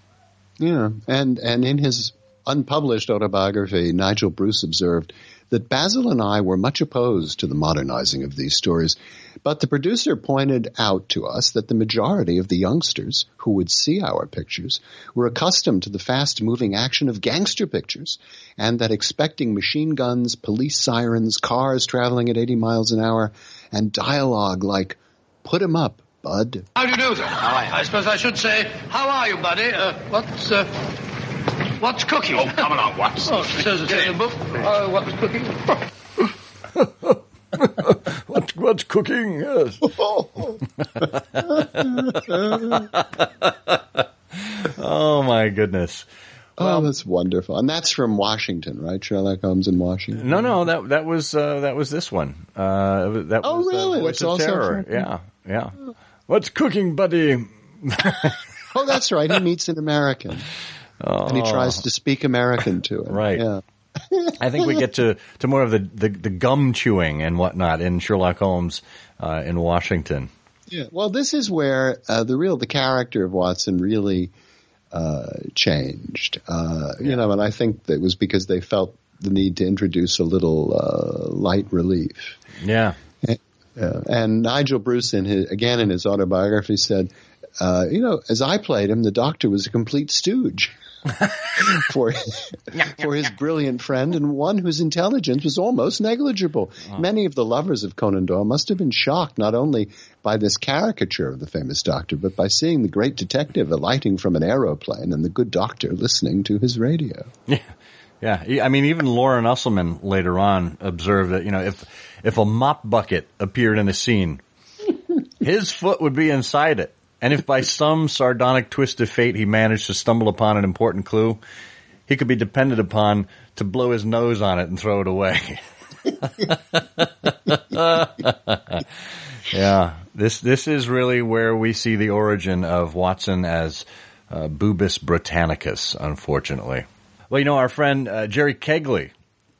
S6: Yeah, and and in his unpublished autobiography, Nigel Bruce observed that Basil and I were much opposed to the modernizing of these stories, but the producer pointed out to us that the majority of the youngsters who would see our pictures were accustomed to the fast moving action of gangster pictures, and that expecting machine guns, police sirens, cars traveling at 80 miles an hour, and dialogue like, put 'em up, bud.
S4: How do you do, sir? How are you? I suppose I should say, how are you, buddy? Uh, what's, uh, what's cooking?
S13: Oh, come along, Watson.
S4: Oh, it says it in the book. Uh, what's cooking? <laughs>
S1: what, what's cooking? Yes. <laughs> oh my goodness.
S6: oh, that's wonderful, and that's from Washington, right? Sherlock Holmes in Washington.
S1: No, no, that that was uh, that was this one. Uh, that
S6: oh,
S1: was,
S6: really?
S1: Uh, Voice
S6: also
S1: Terror. Yeah, yeah. What's cooking, buddy?
S6: Oh, that's right. He meets an American, <laughs> and he tries to speak American to him.
S1: Right.
S6: Yeah.
S1: I think we get to, to more of the, the, the gum chewing and whatnot in Sherlock Holmes uh, in Washington.
S6: Yeah. Well, this is where uh, the real the character of Watson really uh, changed. Uh, You know, and I think that was because they felt the need to introduce a little uh, light relief.
S1: Yeah.
S6: And Nigel Bruce, in his, again in his autobiography, said, uh, "You know, as I played him, the Doctor was a complete stooge." <laughs> for for his brilliant friend and one whose intelligence was almost negligible. Many of the lovers of Conan Doyle must have been shocked not only by this caricature of the famous doctor, but by seeing the great detective alighting from an aeroplane and the good doctor listening to his radio.
S1: Yeah. Yeah, I mean, even Loren Estleman later on observed that you know if if a mop bucket appeared in a scene, <laughs> his foot would be inside it, and if by some sardonic twist of fate he managed to stumble upon an important clue, he could be depended upon to blow his nose on it and throw it away. <laughs> yeah, this this is really where we see the origin of Watson as uh, Boobus Britannicus, unfortunately. Well, you know, our friend uh, Jerry Kegley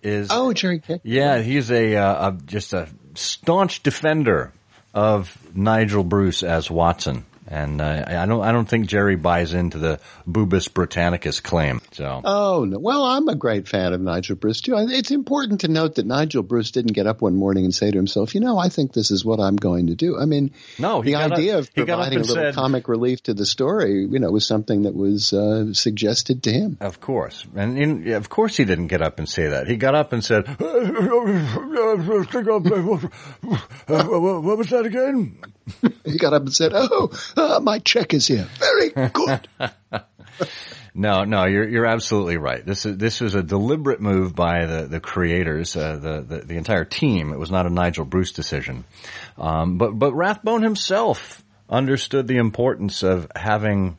S1: is.
S6: Oh, Jerry Kegley.
S1: Yeah, he's a, uh, a just a staunch defender of Nigel Bruce as Watson. And uh, I don't, I don't think Jerry buys into the Boobus Britannicus claim. So,
S6: oh no, well, I'm a great fan of Nigel Bruce too. It's important to note that Nigel Bruce didn't get up one morning and say to himself, "You know, I think this is what I'm going to do." I mean,
S1: no,
S6: the idea
S1: up,
S6: of providing a little
S1: said,
S6: comic relief to the story, you know, was something that was uh, suggested to him.
S1: Of course, and in, of course, he didn't get up and say that. He got up and said, <laughs> <laughs> "What was that again?" <laughs>
S6: he got up and said, "Oh, uh, my check is here. Very good." <laughs>
S1: no, no, you're you're absolutely right. This is this was a deliberate move by the the creators, uh, the, the, the entire team. It was not a Nigel Bruce decision, um, but but Rathbone himself understood the importance of having.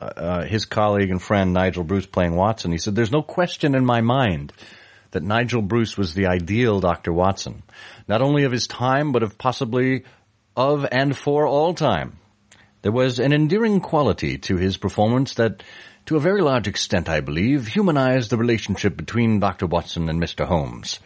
S1: Uh, his colleague and friend Nigel Bruce playing Watson. He said, "There's no question in my mind that Nigel Bruce was the ideal Dr. Watson, not only of his time, but of possibly of and for all time. There was an endearing quality to his performance that, to a very large extent, I believe, humanized the relationship between Dr. Watson and Mr. Holmes.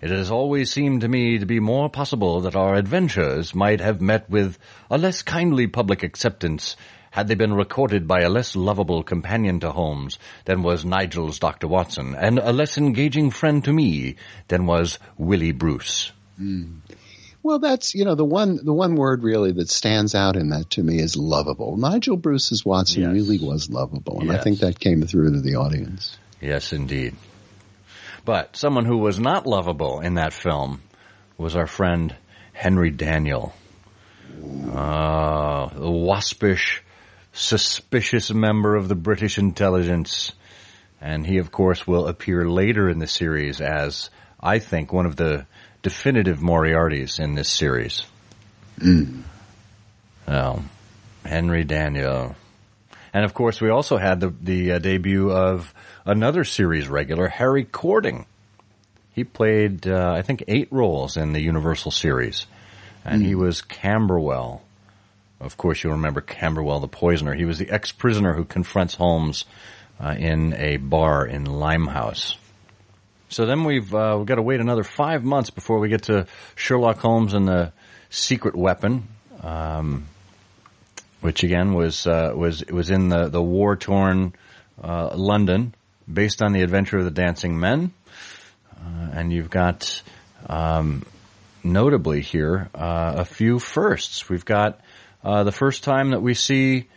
S1: It has always seemed to me to be more possible that our adventures might have met with a less kindly public acceptance had they been recorded by a less lovable companion to Holmes than was Nigel's Dr. Watson, and a less engaging friend to me than was Willie Bruce.
S6: Mm. Well, that's you know the one the one word really that stands out in that to me is lovable. Nigel Bruce's Watson yes. really was lovable, and yes. I think that came through to the audience.
S1: Yes, indeed. But someone who was not lovable in that film was our friend Henry Daniell. Uh, the waspish, suspicious member of the British intelligence. And he, of course, will appear later in the series as, I think, one of the definitive Moriartys in this series.
S6: Mm.
S1: Well, Henry Daniell. And of course, we also had the, the uh, debut of another series regular, Harry Cording. He played, uh, I think, eight roles in the Universal series. And mm. he was Camberwell. Of course, you'll remember Camberwell the Poisoner. He was the ex-prisoner who confronts Holmes uh, in a bar in Limehouse. So then we've uh, we've got to wait another five months before we get to Sherlock Holmes and the Secret Weapon, um, which again was uh, was was in the the war torn uh, London, based on the Adventure of the Dancing Men, uh, and you've got um, notably here uh, a few firsts. We've got uh, the first time that we see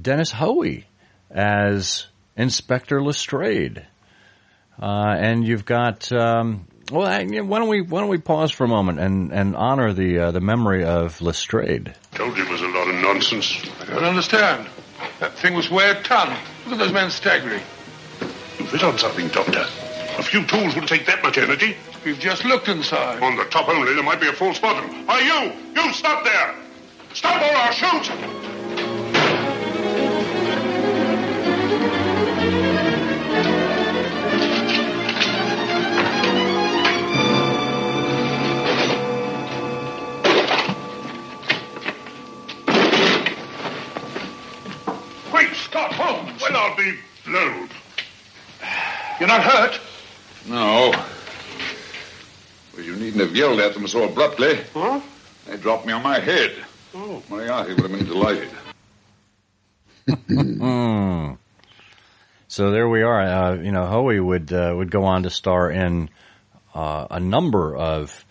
S1: Dennis Hoey as Inspector Lestrade. Uh, and you've got um, well, why don't we why don't we pause for a moment and, and honor the uh, the memory of Lestrade?
S15: Told you it was a lot of nonsense.
S16: I don't understand. That thing was way a ton. Look at those men staggering.
S15: You've hit on something, Doctor. A few tools wouldn't take that much energy.
S16: We've just looked inside.
S15: On the top only, there might be a false bottom. Are you? You stop there! Stop or I'll shoot! I'll be blowed.
S16: You're not hurt?
S5: No. Well, you needn't have yelled at them so abruptly.
S16: Huh?
S5: They dropped me on my head.
S16: Oh.
S5: Moriarty would have been delighted. <laughs>
S1: Hmm. so there we are. Uh, you know, Hoey would uh, would go on to star in uh, a number of,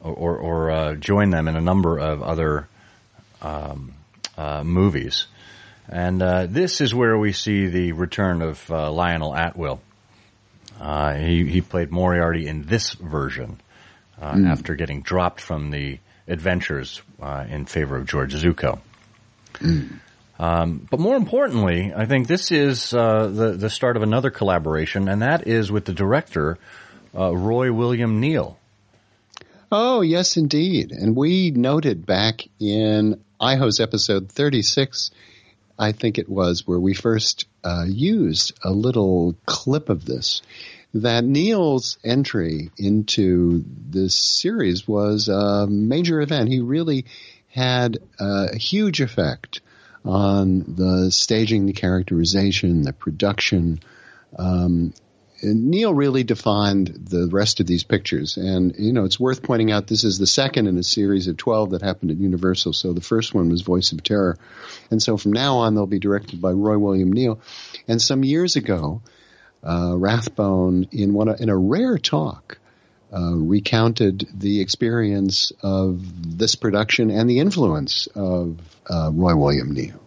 S1: or or uh, join them in a number of other um, uh, movies. And uh, this is where we see the return of uh, Lionel Atwill. Uh, he he played Moriarty in this version uh,
S6: Mm.
S1: after getting dropped from the Adventures uh, in favor of George Zucco. Um, but more importantly, I think this is uh, the the start of another collaboration, and that is with the director uh, Roy William Neill.
S6: Oh, yes, indeed. And we noted back in IHOSE episode 36, I think it was, where we first uh, used a little clip of this, that Neill's entry into this series was a major event. He really had a huge effect on the staging, the characterization, the production. Um, Neill really defined the rest of these pictures. And, you know, it's worth pointing out this is the second in a series of 12 that happened at Universal. So the first one was Voice of Terror. And so from now on, they'll be directed by Roy William Neill. And some years ago, uh, Rathbone, in one, in a rare talk, uh, recounted the experience of this production and the influence of uh, Roy William Neill.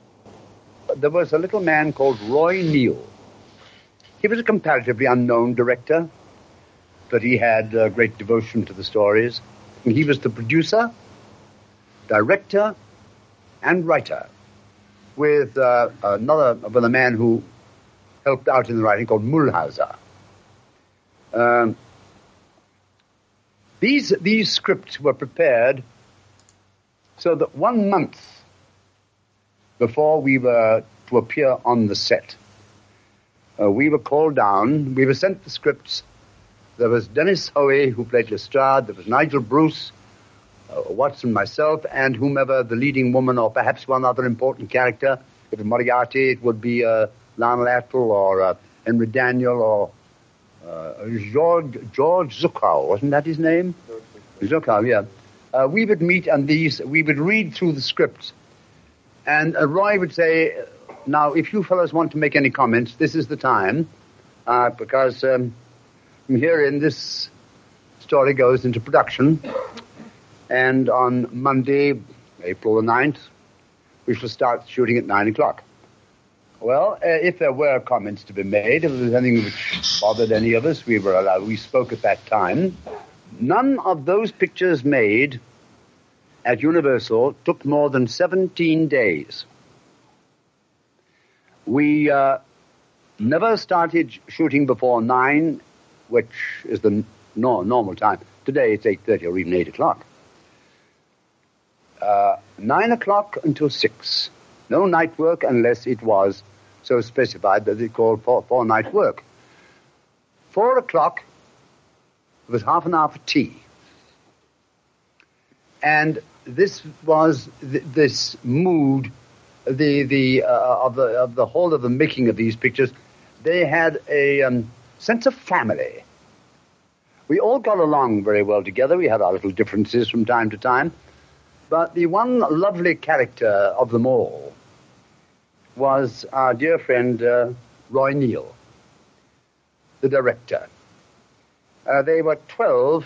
S17: There was a little man called Roy Neill. He was a comparatively unknown director, but he had uh, great devotion to the stories. And he was the producer, director, and writer, with uh, another with a man who helped out in the writing called Millhauser. Um, these these scripts were prepared so that one month before we were to appear on the set, uh, we were called down. We were sent the scripts. There was Dennis Hoey, who played Lestrade. There was Nigel Bruce, uh, Watson, myself, and whomever the leading woman, or perhaps one other important character. If it Moriarty, it would be uh, Lionel Atwill or uh, Henry Daniell or uh, George George Zucco. Wasn't that his name? Zucco, yeah. Uh, we would meet and these we would read through the scripts, and Roy would say, "Now, if you fellows want to make any comments, this is the time, uh, because um, from here in this story goes into production, and on Monday, April the 9th, we shall start shooting at nine o'clock." Well, uh, if there were comments to be made, if there was anything which bothered any of us, we were allowed. We spoke at that time. None of those pictures made at Universal took more than 17 days. We uh, never started shooting before nine, which is the no, normal time. Today it's 8.30 or even 8 o'clock. Uh, 9 o'clock until 6. No night work unless it was so specified that it called for, for night work. 4 o'clock was half an hour for tea. And this was th- this mood, the the uh, of the of the whole of the making of these pictures. They had a um, sense of family. We all got along very well together. We had our little differences from time to time, but the one lovely character of them all was our dear friend uh, Roy Neill, the director. Uh, they were 12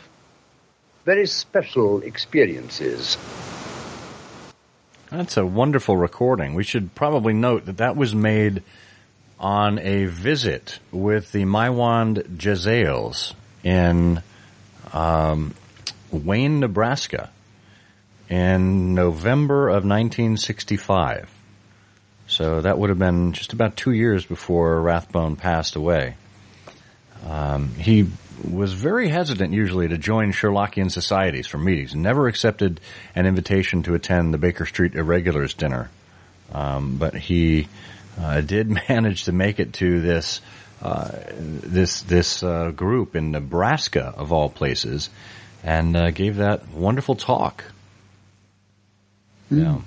S17: very special experiences.
S1: That's a wonderful recording. We should probably note that that was made on a visit with the Maiwand Jezzails in um, Wayne, Nebraska in November of 1965. So that would have been just about two years before Rathbone passed away. Um, he was very hesitant usually to join Sherlockian societies for meetings. Never accepted an invitation to attend the Baker Street Irregulars dinner. Um, but he uh, did <laughs> manage to make it to this uh, this this uh, group in Nebraska of all places, and uh, gave that wonderful talk. Yeah.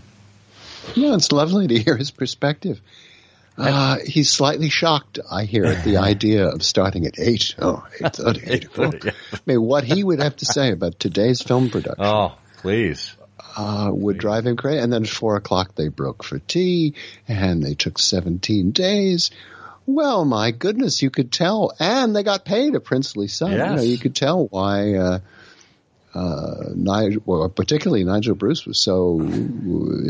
S6: No, it's lovely to hear his perspective. Uh, he's slightly shocked, I hear, at the <laughs> idea of starting at 8. <laughs> Oh, 8.30, 8 o'clock. <laughs> I mean, what he would have to say about today's film production.
S1: Oh, please.
S6: Uh, would drive him crazy. And then at 4 o'clock they broke for tea, and they took 17 days. Well, my goodness, you could tell. And they got paid a princely sum. You, know, you could tell why uh, uh, Nigel, well, particularly Nigel Bruce, was so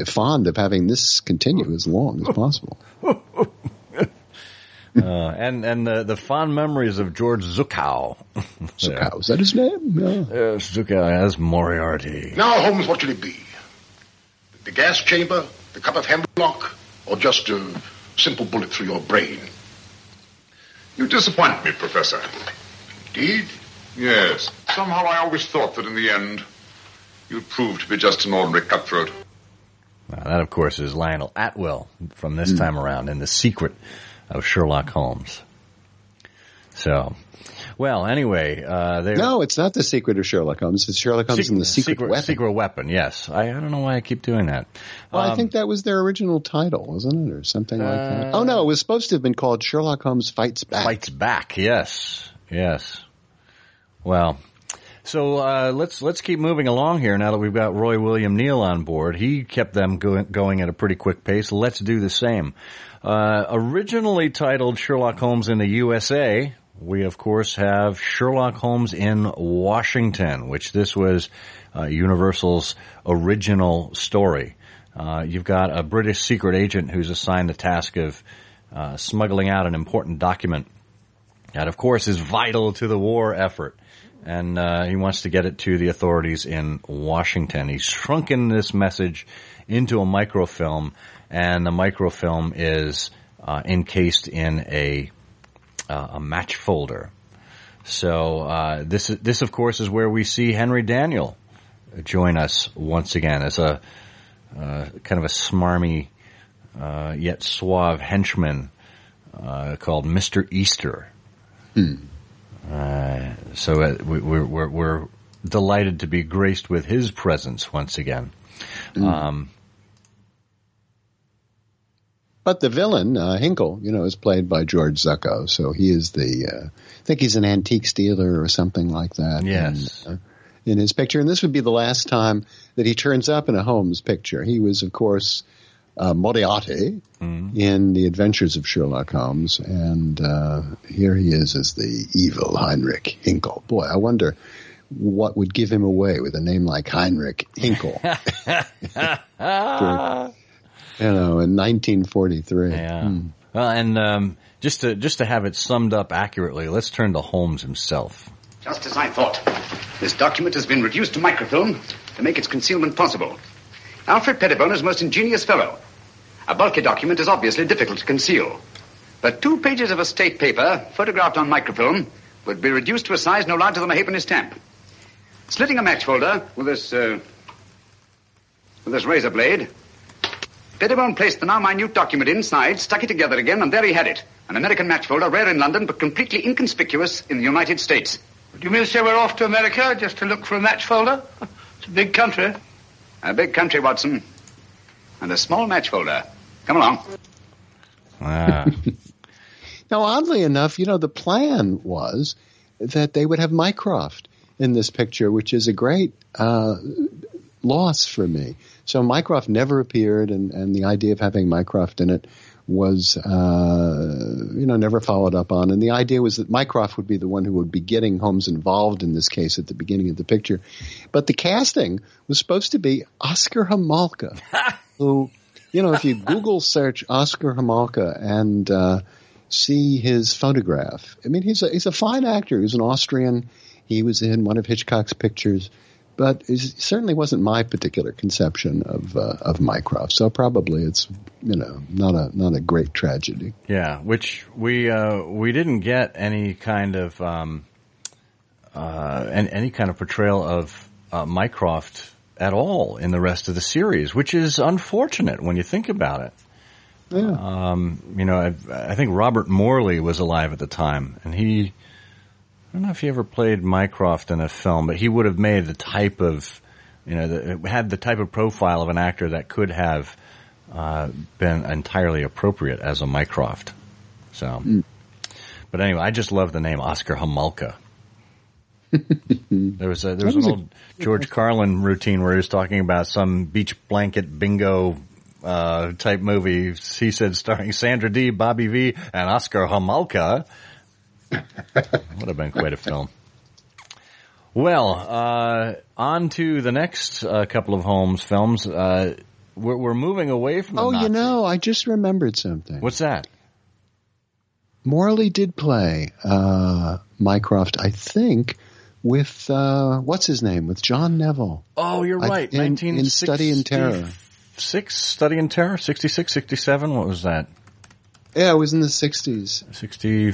S6: fond of having this continue as long as possible. <laughs>
S1: Uh, and and the the fond memories of George Zucco. <laughs>
S6: Zucco, is that his name? Yeah.
S1: Yes, Zucco as Moriarty.
S15: Now, Holmes, what should it be? The gas chamber, the cup of hemlock, or just a simple bullet through your brain?
S5: You disappoint me, Professor.
S15: Indeed?
S5: Yes. Somehow I always thought that in the end, you'd prove to be just an ordinary cutthroat.
S1: Now, that, of course, is Lionel Atwill from this time around in The Secret of Sherlock Holmes. So, well, anyway, uh,
S6: No, it's not the secret of Sherlock Holmes. It's Sherlock Holmes and the secret,
S1: secret
S6: weapon.
S1: Secret weapon, yes. I, I don't know why I keep doing that.
S6: Well, I
S1: Um,
S6: think that was their original title, wasn't it, or something like that?
S1: Uh,
S6: Oh no, it was supposed to have been called Sherlock Holmes Fights Back.
S1: Fights back, yes, yes. Well, so uh, let's let's keep moving along here. Now that we've got Roy William Neill on board, he kept them go- going at a pretty quick pace. Let's do the same. Uh, originally titled Sherlock Holmes in the USA, we of course have Sherlock Holmes in Washington, which this was uh, Universal's original story. Uh, you've got a British secret agent who's assigned the task of uh, smuggling out an important document that, of course, is vital to the war effort. And uh, he wants to get it to the authorities in Washington. He's shrunken this message into a microfilm, and the microfilm is uh, encased in a uh, a match folder. So uh, this this, of course, is where we see Henry Daniell join us once again as a uh, kind of a smarmy uh, yet suave henchman called Mister Easter. Uh, so uh, we, we're, we're we're delighted to be graced with his presence once again. Um,
S6: But the villain, uh, Hinkle, you know, is played by George Zucco, so he is the, uh, I think he's an antique dealer or something like that.
S1: Yes.
S6: In, uh, in his picture, and this would be the last time that he turns up in a Holmes picture. He was, of course, uh, Moriarty in The Adventures of Sherlock Holmes, and uh, here he is as the evil Heinrich Hinkle. Boy, I wonder what would give him away with a name like Heinrich Hinkle. <laughs> <laughs> you know, in 1943.
S1: Yeah.
S6: Hmm.
S1: Well, and um, just to just to have it summed up accurately, let's turn to Holmes himself.
S13: Just as I thought. This document has been reduced to microfilm to make its concealment possible. Alfred Pettibone is a most ingenious fellow. A bulky document is obviously difficult to conceal. But two pages of estate paper, photographed on microfilm, would be reduced to a size no larger than a halfpenny stamp. Slitting a match folder with this, uh, with this razor blade, Pettibone placed the now minute document inside, stuck it together again, and there he had it. An American match folder, rare in London, but completely inconspicuous in the United States.
S16: Do you mean to say we're off to America just to look for a match folder? <laughs> It's a big country.
S13: A big country, Watson. And a small match folder. Come along.
S1: Ah.
S6: Now, oddly enough, you know, the plan was that they would have Mycroft in this picture, which is a great uh, loss for me. So Mycroft never appeared, and, and the idea of having Mycroft in it was, uh, you know, never followed up on. And the idea was that Mycroft would be the one who would be getting Holmes involved in this case at the beginning of the picture. But the casting was supposed to be Oscar Homolka, <laughs> who, you know, if you Google search Oscar Homolka and uh, see his photograph, I mean, he's a, he's a fine actor. He's an Austrian. He was in one of Hitchcock's pictures but it certainly wasn't my particular conception of uh, of Mycroft. So probably it's you know not a not a great tragedy.
S1: Yeah, which we uh, we didn't get any kind of um, uh, any, any kind of portrayal of uh, Mycroft at all in the rest of the series, which is unfortunate when you think about it.
S6: Yeah.
S1: Um, you know, I, I think Robert Morley was alive at the time, and he. I don't know if he ever played Mycroft in a film, but he would have made the type of, you know, the, had the type of profile of an actor that could have uh, been entirely appropriate as a Mycroft. So, but anyway, I just love the name Oscar Homolka. There was a, there was
S6: was
S1: an
S6: a-
S1: old George Carlin routine where he was talking about some beach blanket bingo uh, type movie. He said starring Sandra Dee, Bobby Vee, and Oscar Homolka. Would have been quite a film. Well, uh, on to the next uh, couple of Holmes films. Uh, we're, we're moving away from. The
S6: Oh, you know, I just remembered something.
S1: What's that?
S6: Morley did play uh, Mycroft, I think, with uh, what's his name, with John Neville.
S1: Oh, you're
S6: I-
S1: right.
S6: in- in Study in Terror.
S1: Six Study in Terror. 66, 67? What was that?
S6: Yeah, it was in the '60s.
S1: Sixty.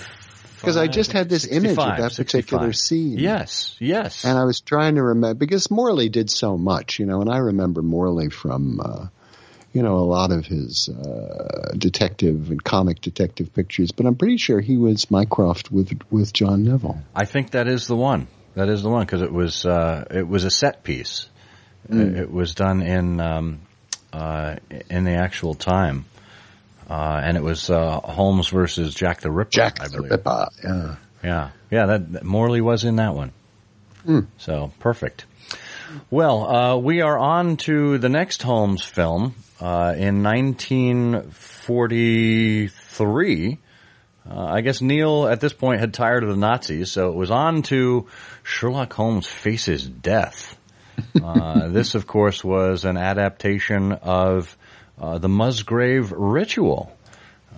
S6: Because I just had this image of
S1: 65,
S6: that particular
S1: 65.
S6: scene.
S1: Yes, yes.
S6: And I was trying to remember because Morley did so much, you know, and I remember Morley from, uh, you know, a lot of his uh, detective and comic detective pictures. But I'm pretty sure he was Mycroft with with John Neville.
S1: I think that is the one. That is the one because it was uh, it was a set piece.
S6: Mm.
S1: It, was done in um, uh, in the actual time, uh, and it was uh, Holmes versus Jack the Ripper.
S6: Jack
S1: I
S6: the
S1: believe.
S6: Ripper, yeah.
S1: Yeah, yeah. That, that Morley was in that one.
S6: Hmm.
S1: So perfect. Well, uh, we are on to the next Holmes film uh, in 1943. Uh, I guess Neill at this point had tired of the Nazis, so it was on to Sherlock Holmes Faces Death. Uh, <laughs> this, of course, was an adaptation of uh, the Musgrave Ritual.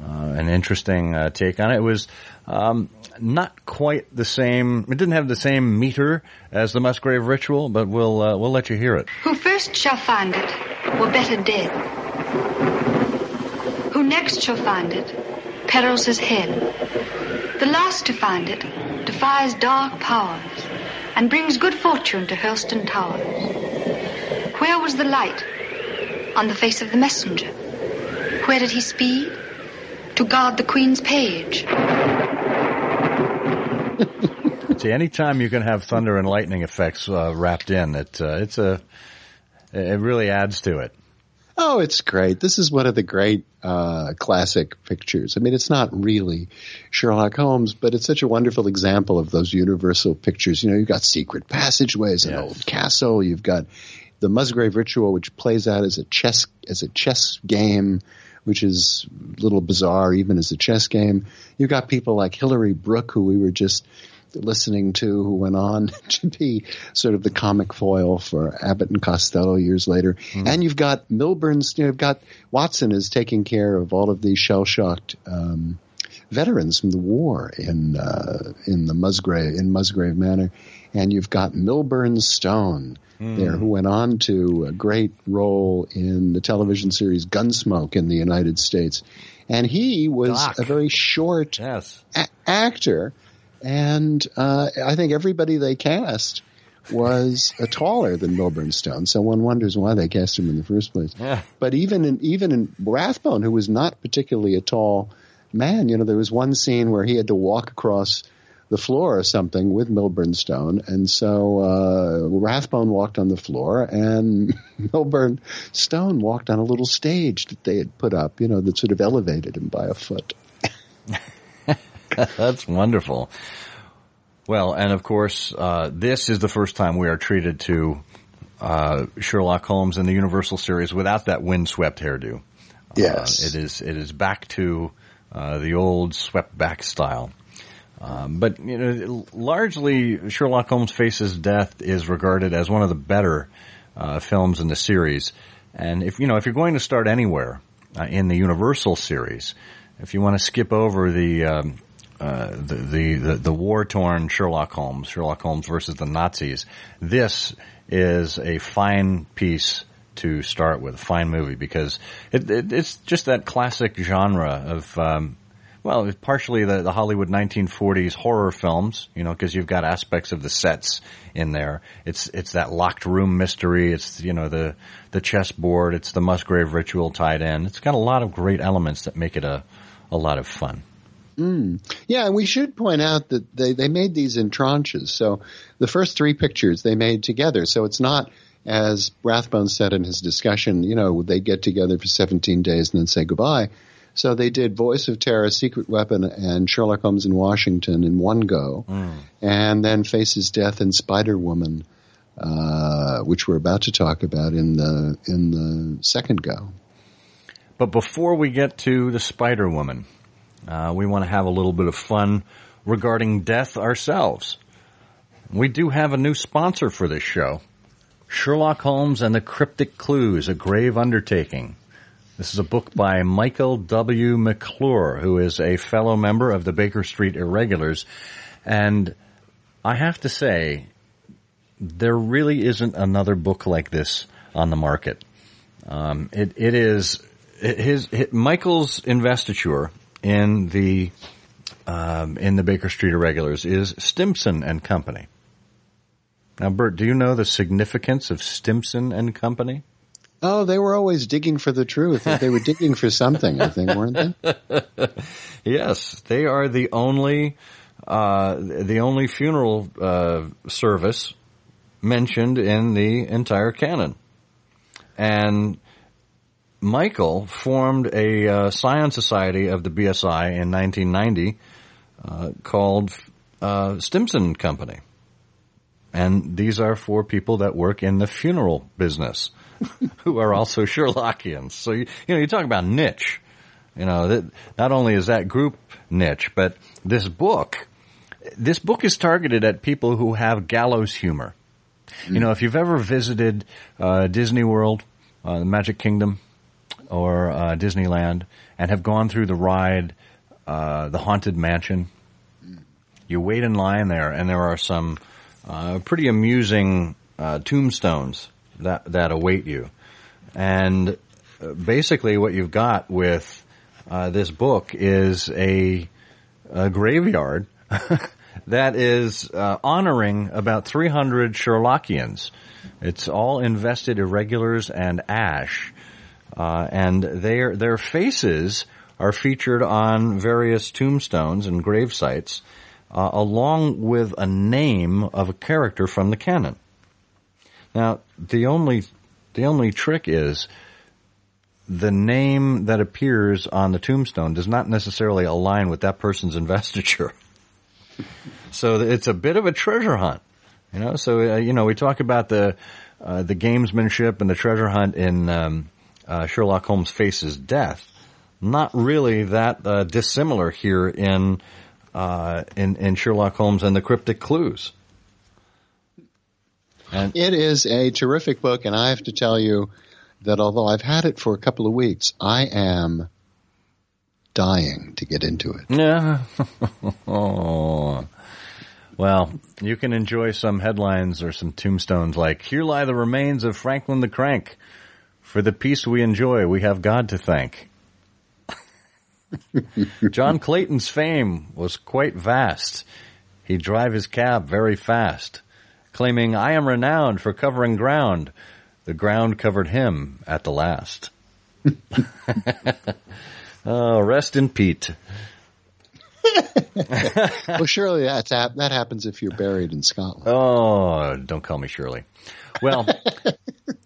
S1: Uh, an interesting uh, take on it. It was um, not quite the same. It didn't have the same meter as the Musgrave Ritual, but we'll uh, we'll let you hear it.
S18: Who first shall find it were better dead. Who next shall find it his head. The last to find it defies dark powers and brings good fortune to Hurlstone Towers. Where was the light? On the face of the messenger. Where did he speed? To guard the Queen's page. <laughs>
S1: See, anytime you can have thunder and lightning effects uh, wrapped in, it uh, it's a it really adds to it.
S6: Oh, it's great. This is one of the great uh, classic pictures. I mean, it's not really Sherlock Holmes, but it's such a wonderful example of those universal pictures. You know, you've got secret passageways, an old castle. You've got the Musgrave Ritual, which plays out as a chess as a chess game, which is a little bizarre even as a chess game. You've got people like Hilary Brooke, who we were just listening to who went on <laughs> to be sort of the comic foil for Abbott and Costello years later. And you've got Milburn's, you know, you've got Watson is taking care of all of these shell shocked, um, veterans from the war in, uh, in the Musgrave, in Musgrave Manor. And you've got Milburn Stone there who went on to a great role in the television series Gunsmoke in the United States. And he was
S1: Doc.
S6: a very short
S1: yes.
S6: a- actor and uh, I think everybody they cast was uh, taller than Milburn Stone. So one wonders why they cast him in the first place.
S1: Yeah.
S6: But even in even in Rathbone, who was not particularly a tall man, you know, there was one scene where he had to walk across the floor or something with Milburn Stone, and so uh, Rathbone walked on the floor, and <laughs> Milburn Stone walked on a little stage that they had put up, you know, that sort of elevated him by a foot. <laughs>
S1: That's wonderful. Well, and of course, uh, this is the first time we are treated to uh, Sherlock Holmes in the Universal series without that windswept hairdo.
S6: Yes.
S1: Uh, it is. It is back to uh, the old swept back style. Um, but you know, largely Sherlock Holmes Faces Death is regarded as one of the better uh, films in the series. And if you know, if you're going to start anywhere uh, in the Universal series, if you want to skip over the um, uh, the, the the the war torn Sherlock Holmes, Sherlock Holmes versus the Nazis, this is a fine piece to start with, a fine movie because it, it, it's just that classic genre of. Um, well, partially the, the Hollywood 1940s horror films, you know, because you've got aspects of the sets in there. It's it's that locked room mystery. It's you know the the chessboard. It's the Musgrave ritual tied in. It's got a lot of great elements that make it a a lot of fun.
S6: Mm. Yeah, and we should point out that they, they made these in tranches. So the first three pictures they made together. So it's not, as Rathbone said in his discussion, you know, they get together for 17 days and then say goodbye. So they did Voice of Terror, Secret Weapon, and Sherlock Holmes in Washington in one go, and then Faces Death and Spider Woman, uh, which we're about to talk about in the in the second go.
S1: But before we get to the Spider Woman, uh, we want to have a little bit of fun regarding death ourselves. we do have a new sponsor for this show. Sherlock Holmes and the Cryptic Clues, A Grave Undertaking. This is a book by Michael W. McClure, who is a fellow member of the Baker Street Irregulars. And I have to say, there really isn't another book like this on the market. Um, it, it is his, his, Michael's investiture in the um, in the Baker Street Irregulars is Stimson and Company. Now, Burt, do you know the significance of Stimson and Company?
S6: Oh, they were always digging for the truth. They were <laughs> digging for something, I think, weren't they? <laughs>
S1: yes, they are the only uh, the only funeral uh, service mentioned in the entire canon. And Michael formed a uh, scion society of the BSI in 1990 uh, called uh, Stimson Company. And these are for people that work in the funeral business <laughs> who are also Sherlockians. So, you, you know, you talk about niche. You know, that not only is that group niche, but this book, this book is targeted at people who have gallows humor. You know, if you've ever visited uh, Disney World, uh, the Magic Kingdom, or uh, Disneyland, and have gone through the ride, uh, the Haunted Mansion, you wait in line there, and there are some uh, pretty amusing uh, tombstones that that await you. And basically, what you've got with this book is a, a graveyard <laughs> that is uh, honoring about 300 Sherlockians. It's all invested irregulars and ASH, uh, and their their faces are featured on various tombstones and grave sites, uh, along with a name of a character from the canon. Now, the only the only trick is the name that appears on the tombstone does not necessarily align with that person's <laughs> investiture. so it's a bit of a treasure hunt, you know. So uh, you know, we talk about the uh, the gamesmanship and the treasure hunt in um, uh, Sherlock Holmes faces death. Not really that uh, dissimilar here in uh, in in Sherlock Holmes and the Cryptic Clues.
S6: And it is a terrific book, and I have to tell you that although I've had it for a couple of weeks, I am dying to get into it.
S1: Yeah. <laughs> oh. Well, you can enjoy some headlines or some tombstones like, Here lie the remains of Franklin the Crank. For the peace we enjoy, we have God to thank. <laughs> John Clayton's fame was quite vast. He'd drive his cab very fast, claiming, I am renowned for covering ground. The ground covered him at the last. <laughs> oh, rest in Pete. <laughs>
S6: well, surely that's that happens if you're buried in Scotland.
S1: Oh, don't call me Shirley. Well,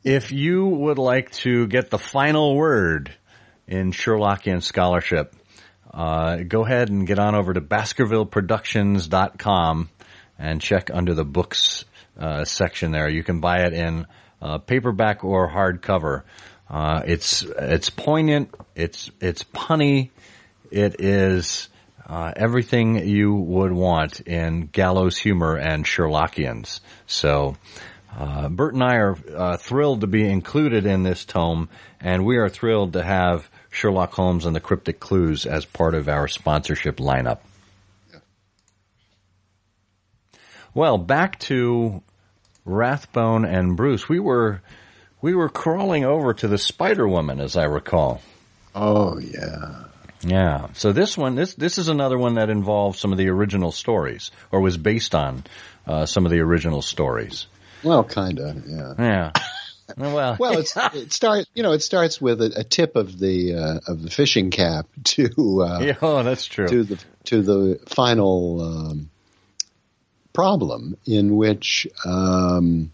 S1: if you would like to get the final word in Sherlockian scholarship, uh, go ahead and get on over to BaskervilleProductions.com and check under the books uh, section there. You can buy it in uh, paperback or hardcover. Uh, it's it's poignant. It's it's punny. It is uh, everything you would want in gallows humor and Sherlockians. So. Uh, Burt and I are uh, thrilled to be included in this tome, and we are thrilled to have Sherlock Holmes and the Cryptic Clues as part of our sponsorship lineup. Well, back to Rathbone and Bruce. We were we were crawling over to the Spider Woman, as I recall.
S6: Oh yeah.
S1: Yeah. So this one, this this is another one that involves some of the original stories, or was based on uh, some of the original stories.
S6: Well, kind of, yeah.
S1: Yeah. <laughs> Well,
S6: well, it's, it starts. You know, it starts with a, a tip of the uh, of the fishing cap <laughs> to. Uh,
S1: yeah, oh, that's true.
S6: To the to the final um, problem in which um,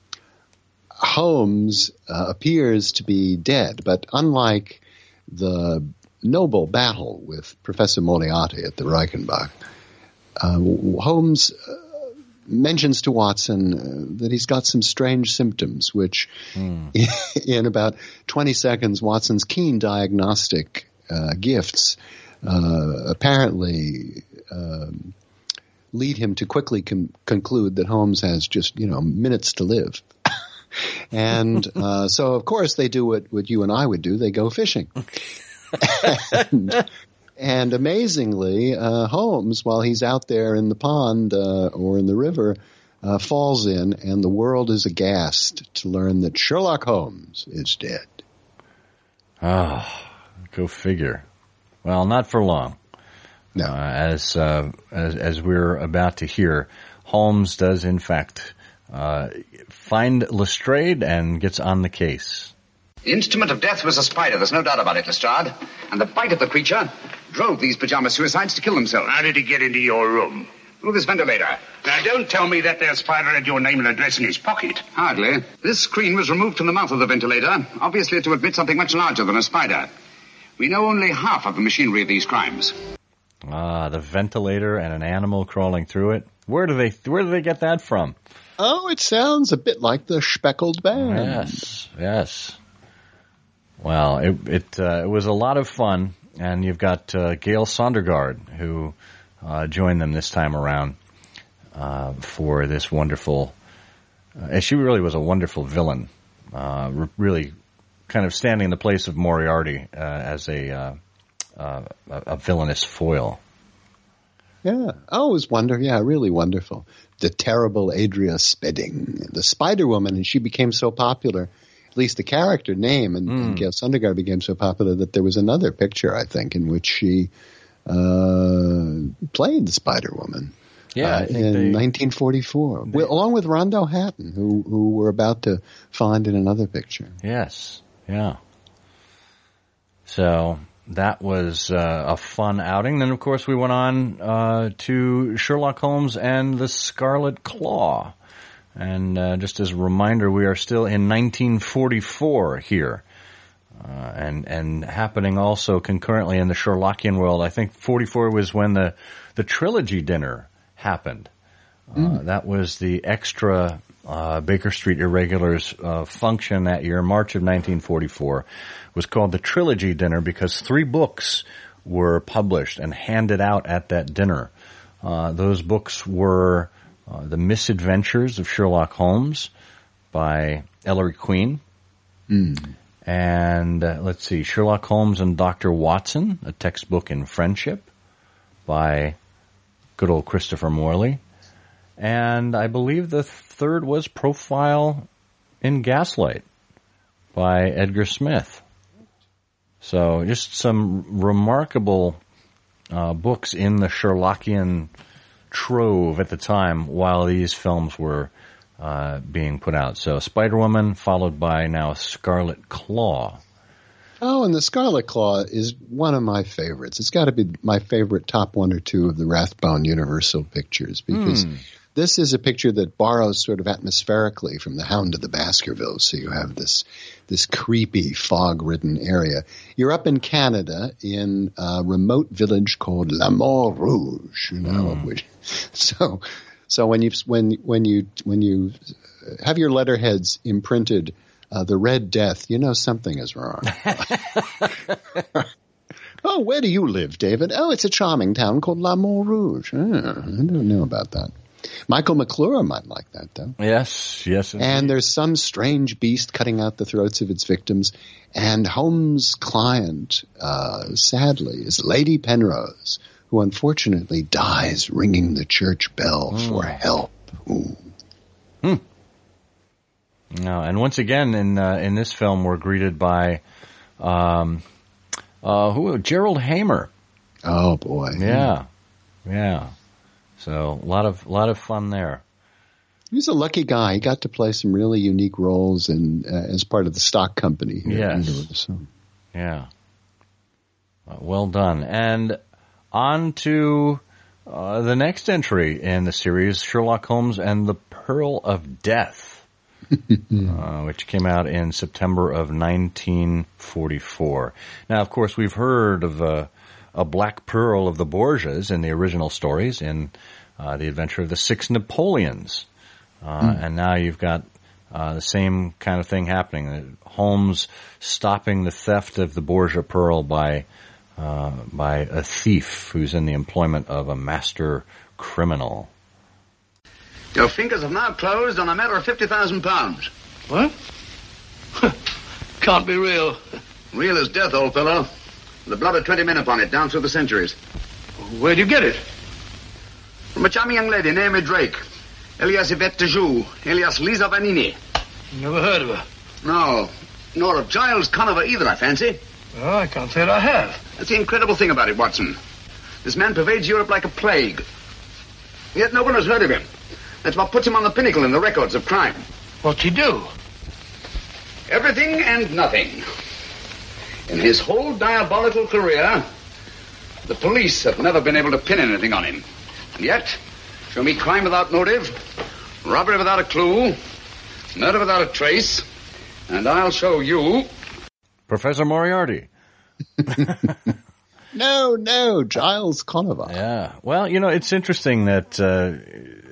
S6: Holmes uh, appears to be dead, but unlike the noble battle with Professor Moriarty at the Reichenbach, uh, Holmes uh, mentions to Watson uh, that he's got some strange symptoms, which
S1: Hmm. <laughs>
S6: in about 20 seconds, Watson's keen diagnostic uh, gifts uh, apparently um, lead him to quickly com- conclude that Holmes has just you know minutes to live. <laughs> and uh, so, of course, they do what, what you and I would do. They go fishing. <laughs> and, and amazingly, uh, Holmes, while he's out there in the pond uh, or in the river, uh, falls in, and the world is aghast to learn that Sherlock Holmes is dead.
S1: Ah, go figure. Well, not for long.
S6: No.
S1: Uh, as, uh, as as we're about to hear, Holmes does in fact uh, find Lestrade and gets on the case.
S13: The instrument of death was a spider, there's no doubt about it, Lestrade. And the bite of the creature drove these pajama suicides to kill themselves.
S4: How did he get into your room?
S13: Through this ventilator.
S4: Now, don't tell me that there spider had your name and address in his pocket.
S13: Hardly. This screen was removed from the mouth of the ventilator, obviously to admit something much larger than a spider. We know only half of the machinery of these crimes.
S1: Ah, the ventilator and an animal crawling through it. Where do they where do they get that from?
S6: Oh, it sounds a bit like the speckled band.
S1: Yes, yes. Well, it it, uh, it was a lot of fun, and you've got uh, Gale Sondergaard who uh, joined them this time around uh, for this wonderful. Uh, and she really was a wonderful villain, uh, r- really kind of standing in the place of Moriarty uh, as a, uh, uh, a a villainous foil.
S6: Yeah. Oh, it was wonderful. Yeah, really wonderful. The terrible Adrea Spedding, the Spider Woman, and she became so popular. At least the character name and, and Gale Sondergaard became so popular that there was another picture, I think, in which she uh, played the Spider Woman.
S1: Yeah,
S6: uh, in
S1: they-
S6: 1944, Well, along with Rondo Hatton, who who we're about to find in another picture.
S1: Yes, yeah. So that was uh, a fun outing. Then, of course, we went on uh, to Sherlock Holmes and the Scarlet Claw. And uh, just as a reminder, we are still in 1944 here. Uh, and and happening also concurrently in the Sherlockian world. I think 44 was when the the trilogy dinner happened. Uh, that was the extra uh, Baker Street Irregulars uh, function that year, March of 1944, it was called the Trilogy Dinner because three books were published and handed out at that dinner. Uh, those books were uh, The Misadventures of Sherlock Holmes by Ellery Queen, and uh, let's see, Sherlock Holmes and Dr. Watson, a textbook in friendship by good old Christopher Morley. And I believe the third was Profile in Gaslight by Edgar Smith. So just some remarkable uh, books in the Sherlockian trove at the time while these films were uh, being put out. So Spider Woman followed by now Scarlet Claw.
S6: Oh, and the Scarlet Claw is one of my favorites. It's got to be my favorite top one or two of the Rathbone Universal pictures because
S1: Hmm.
S6: this is a picture that borrows sort of atmospherically from the Hound of the Baskervilles. So you have this this creepy fog-ridden area. You're up in Canada in a remote village called La Mort Rouge, you know, of which <laughs> so so when you when when you when you have your letterheads imprinted uh, the Red Death, you know something is wrong. <laughs> <laughs> oh, where do you live, David? Oh, it's a charming town called La Mort Rouge. Ah, I don't know about that. Michael McClure might like that, though.
S1: Yes, yes.
S6: And there's some strange beast cutting out the throats of its victims. And Holmes' client, uh, sadly, is Lady Penrose, who unfortunately dies ringing the church bell for help. Ooh.
S1: No, and once again in uh, in this film we're greeted by um, uh, who Gerald Hamer.
S6: Oh boy.
S1: Yeah, yeah. So a lot of lot of fun there.
S6: He's a lucky guy. He got to play some really unique roles in, uh, as part of the stock company. Here
S1: Yes.
S6: Under the.
S1: Yeah. Uh, well done. And on to uh, the next entry in the series, Sherlock Holmes and the Pearl of Death, <laughs> uh, which came out in September of 1944. Now, of course, we've heard of uh, a Black Pearl of the Borgias in the original stories in uh, The Adventure of the Six Napoleons. Uh, And now you've got uh, the same kind of thing happening. Holmes stopping the theft of the Borgia pearl by uh, by a thief who's in the employment of a master criminal.
S13: Your fingers have now closed on a matter of 50,000 pounds.
S4: What? <laughs> Can't be real.
S13: Real as death, old fellow. The blood of 20 men upon it, down through the centuries.
S4: Where'd you get it?
S13: From a charming young lady named Drake. Elias Yvette de Joux, alias Lisa Vanini.
S4: Never heard of her.
S13: No, nor of Giles Conover either, I fancy.
S4: Oh, I can't say that I have.
S13: That's the incredible thing about it, Watson. This man pervades Europe like a plague. Yet no one has heard of him. That's what puts him on the pinnacle in the records of crime.
S4: What's he do?
S13: Everything and nothing. In his whole diabolical career, the police have never been able to pin anything on him. And yet, show me crime without motive, robbery without a clue, murder without a trace, and I'll show you.
S1: Professor Moriarty. <laughs>
S6: No, no, Giles Conover.
S1: Yeah. Well, you know, it's interesting that uh,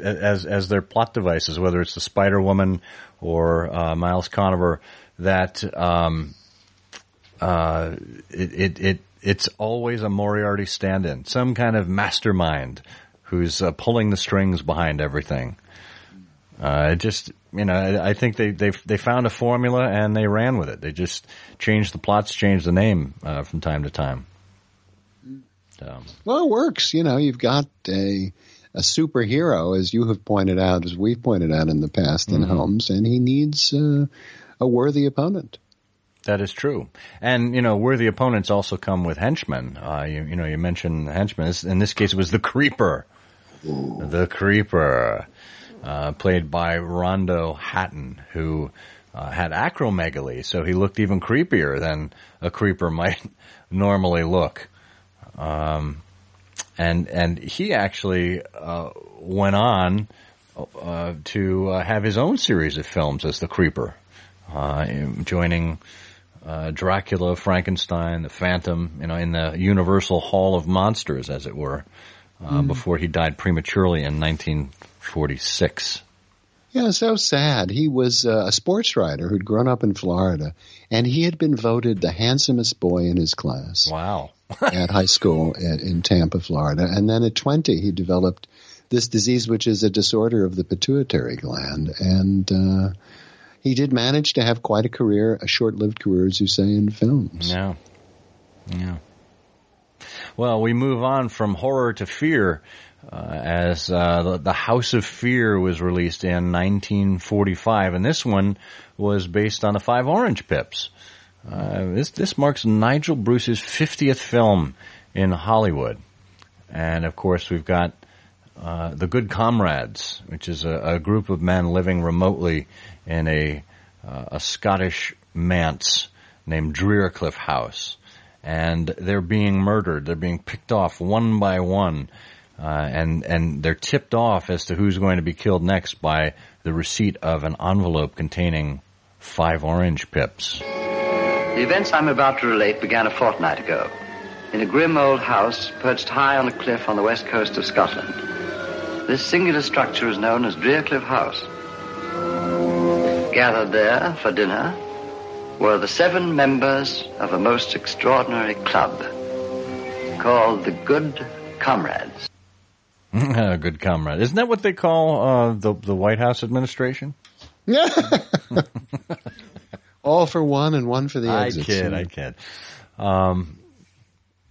S1: as as their plot devices, whether it's the Spider Woman or uh, Miles Conover, that um, uh, it, it it it's always a Moriarty stand-in, some kind of mastermind who's uh, pulling the strings behind everything. Uh, it just, you know, I think they they they found a formula and they ran with it. They just changed the plots, changed the name uh, from time to time. So.
S6: Well, it works. You know, you've got a a superhero, as you have pointed out, as we've pointed out in the past in
S1: Mhm.
S6: Holmes, and he needs uh, a worthy opponent.
S1: That is true, and you know, worthy opponents also come with henchmen. Uh, you, you know, you mentioned henchmen. In this case, it was the Creeper, the Creeper, uh, played by Rondo Hatton, who uh, had acromegaly, so he looked even creepier than a creeper <laughs> might normally look. Um, and and he actually uh, went on uh, to uh, have his own series of films as the Creeper, uh, joining uh, Dracula, Frankenstein, the Phantom, you know, in the Universal Hall of Monsters, as it were, uh,
S6: Mm.
S1: before he died prematurely in 1946.
S6: Yeah, so sad. He was uh, a sports writer who'd grown up in Florida, and he had been voted the handsomest boy in his class.
S1: Wow. <laughs>
S6: at high school at, in Tampa, Florida. And then at 20, he developed this disease, which is a disorder of the pituitary gland. And uh, he did manage to have quite a career, a short lived career, as you say, in films.
S1: Yeah. Yeah. Well, we move on from horror to fear uh, as uh, the, the House of Fear was released in 1945, and this one was based on the Five Orange Pips. Uh, this this marks Nigel Bruce's 50th film in Hollywood, and of course we've got uh, the Good Comrades, which is a, a group of men living remotely in a uh, a Scottish manse named Drearcliff House, and they're being murdered. They're being picked off one by one, uh, and and they're tipped off as to who's going to be killed next by the receipt of an envelope containing five orange pips.
S19: The events I'm about to relate began a fortnight ago, in a grim old house perched high on a cliff on the west coast of Scotland. This singular structure is known as Drearcliff House. Gathered there for dinner were the seven members of a most extraordinary club called the Good Comrades. <laughs>
S1: Good comrade, isn't that what they call uh, the the White House administration?
S6: Yeah. <laughs> All for one and one for the
S1: I kid, I kid. Um,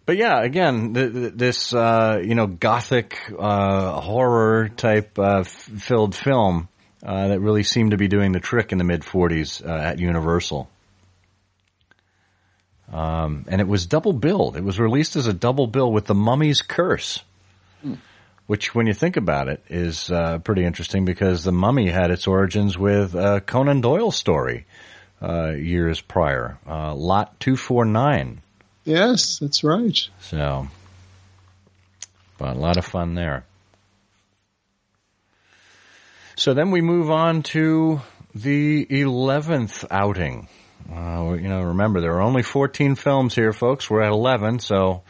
S1: but yeah, again, th- th- this uh, you know gothic uh, horror type uh, f- filled film uh, that really seemed to be doing the trick in the mid '40s uh, at Universal. Um, and it was double billed. It was released as a double bill with The Mummy's Curse, which, when you think about it, is uh, pretty interesting because The Mummy had its origins with a Conan Doyle story uh, years prior, uh, Lot 249.
S6: Yes, that's right.
S1: So, but a lot of fun there. So then we move on to the 11th outing. Uh, you know, remember there are only 14 films here, folks. We're at 11, so,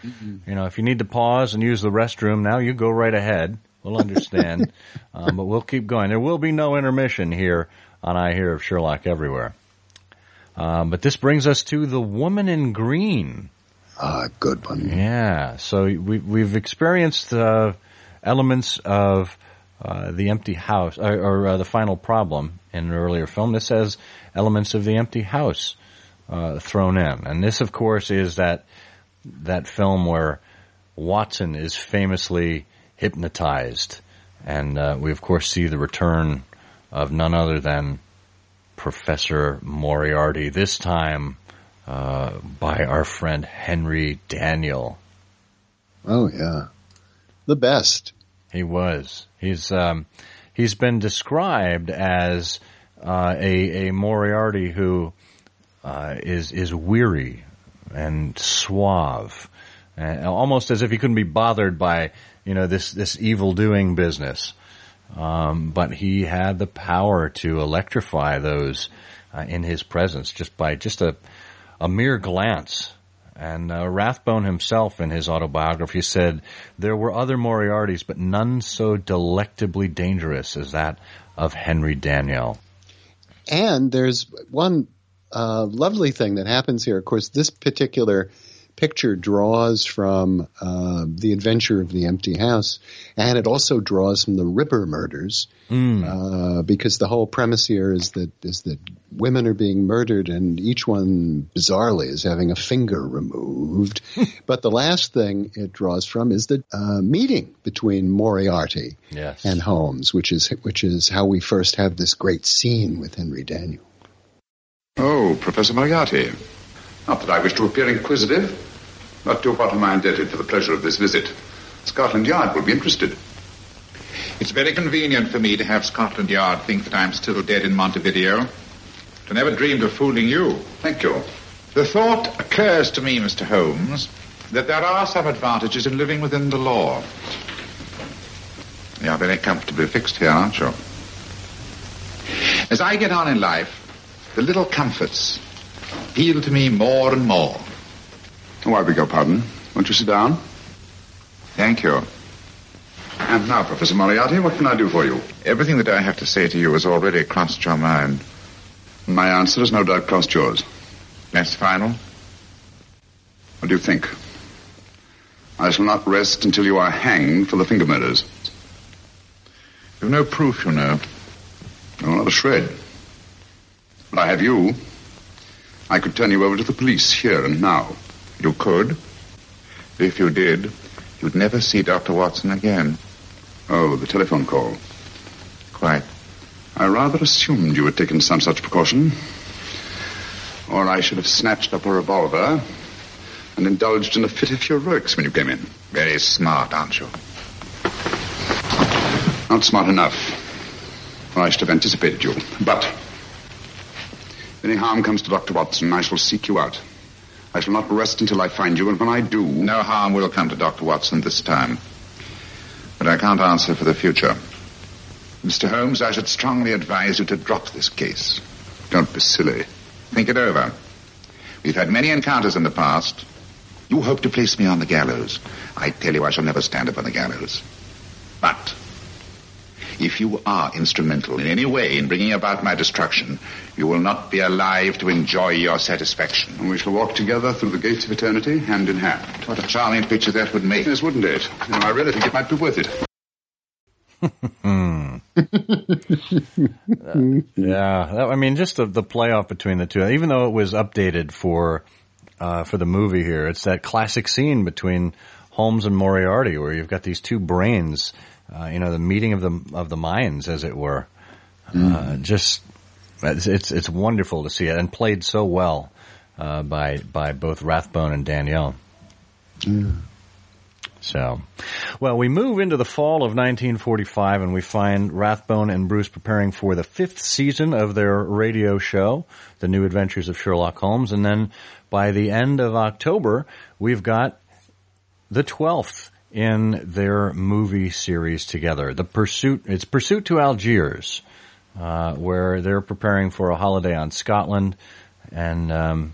S1: you know, if you need to pause and use the restroom now, you go right ahead. We'll understand. <laughs> um, but we'll keep going. There will be no intermission here on I Hear of Sherlock Everywhere. Um, but this brings us to The Woman in Green.
S6: Ah, good one.
S1: Yeah. So we, we've experienced uh, elements of uh, the empty house or, or uh, the final problem in an earlier film. This has elements of the empty house uh, thrown in, and this, of course, is that that film where Watson is famously hypnotized, and uh, we, of course, see the return of none other than Professor Moriarty. This time uh, by our friend Henry Daniell.
S6: Oh yeah, the best.
S1: He was. He's um, he's been described as uh, a a Moriarty who uh, is is weary and suave, and almost as if he couldn't be bothered by you know this this evil doing business. Um, but he had the power to electrify those uh, in his presence just by just a a mere glance. And uh, Rathbone himself, in his autobiography, said there were other Moriartys, but none so delectably dangerous as that of Henry Daniell.
S6: And there's one uh, lovely thing that happens here. Of course, this particular picture draws from uh, the adventure of the empty house, and it also draws from the Ripper murders,
S1: mm.
S6: uh, because the whole premise here is that is that women are being murdered, and each one bizarrely is having a finger removed. <laughs> but the last thing it draws from is the uh, meeting between Moriarty
S1: yes.
S6: and Holmes, which is which is how we first have this great scene with Henry Daniell.
S13: Oh, Professor Moriarty. Not that I wish to appear inquisitive, but to what am I indebted for the pleasure of this visit? Scotland Yard will be interested.
S20: It's very convenient for me to have Scotland Yard think that I'm still dead in Montevideo. I never dreamed of fooling you.
S13: Thank you.
S20: The thought occurs to me, Mr. Holmes, that there are some advantages in living within the law. You're very comfortably fixed here, aren't you? As I get on in life, the little comforts appeal to me more and more.
S13: Oh, I beg your pardon. Won't you sit down?
S20: Thank you.
S13: And now, Professor Moriarty, what can I do for you?
S20: Everything that I have to say to you has already crossed your mind.
S13: My answer has no doubt crossed yours.
S20: That's final?
S13: What do you think? I shall not rest until you are hanged for the finger murders.
S20: You've no proof, you know.
S13: No, not a shred. But I have you. I could turn you over to the police here and now.
S20: You could. If you did, you'd never see Dr. Watson again.
S13: Oh, the telephone call.
S20: Quite.
S13: I rather assumed you had taken some such precaution. Or I should have snatched up a revolver and indulged in a fit of heroics when you came in.
S20: Very smart, aren't you?
S13: Not smart enough. Or I should have anticipated you. But if any harm comes to Dr. Watson, I shall seek you out. I shall not rest until I find you, and when I do.
S20: No harm will come to Dr. Watson this time. But I can't answer for the future. Mr. Holmes, I should strongly advise you to drop this case.
S13: Don't be silly.
S20: Think it over. We've had many encounters in the past. You hope to place me on the gallows. I tell you, I shall never stand up on the gallows. But if you are instrumental in any way in bringing about my destruction, you will not be alive to enjoy your satisfaction.
S13: And we shall walk together through the gates of eternity, hand in hand.
S20: What a charming picture that would make.
S13: Yes, wouldn't it? You know, I really think it might be worth it.
S1: Hmm. <laughs> yeah, that, I mean, just the, the playoff between the two. Even though it was updated for uh, for the movie here, it's that classic scene between Holmes and Moriarty, where you've got these two brains, uh, you know, the meeting of the of the minds, as it were.
S6: Mm.
S1: Uh, just it's, it's, it's wonderful to see it, and played so well uh, by by both Rathbone and Daniell.
S6: Mm.
S1: So, well, we move into the fall of 1945 and we find Rathbone and Bruce preparing for the fifth season of their radio show, The New Adventures of Sherlock Holmes. And then by the end of October, we've got the 12th in their movie series together. The Pursuit, it's Pursuit to Algiers, uh, where they're preparing for a holiday on Scotland and, um,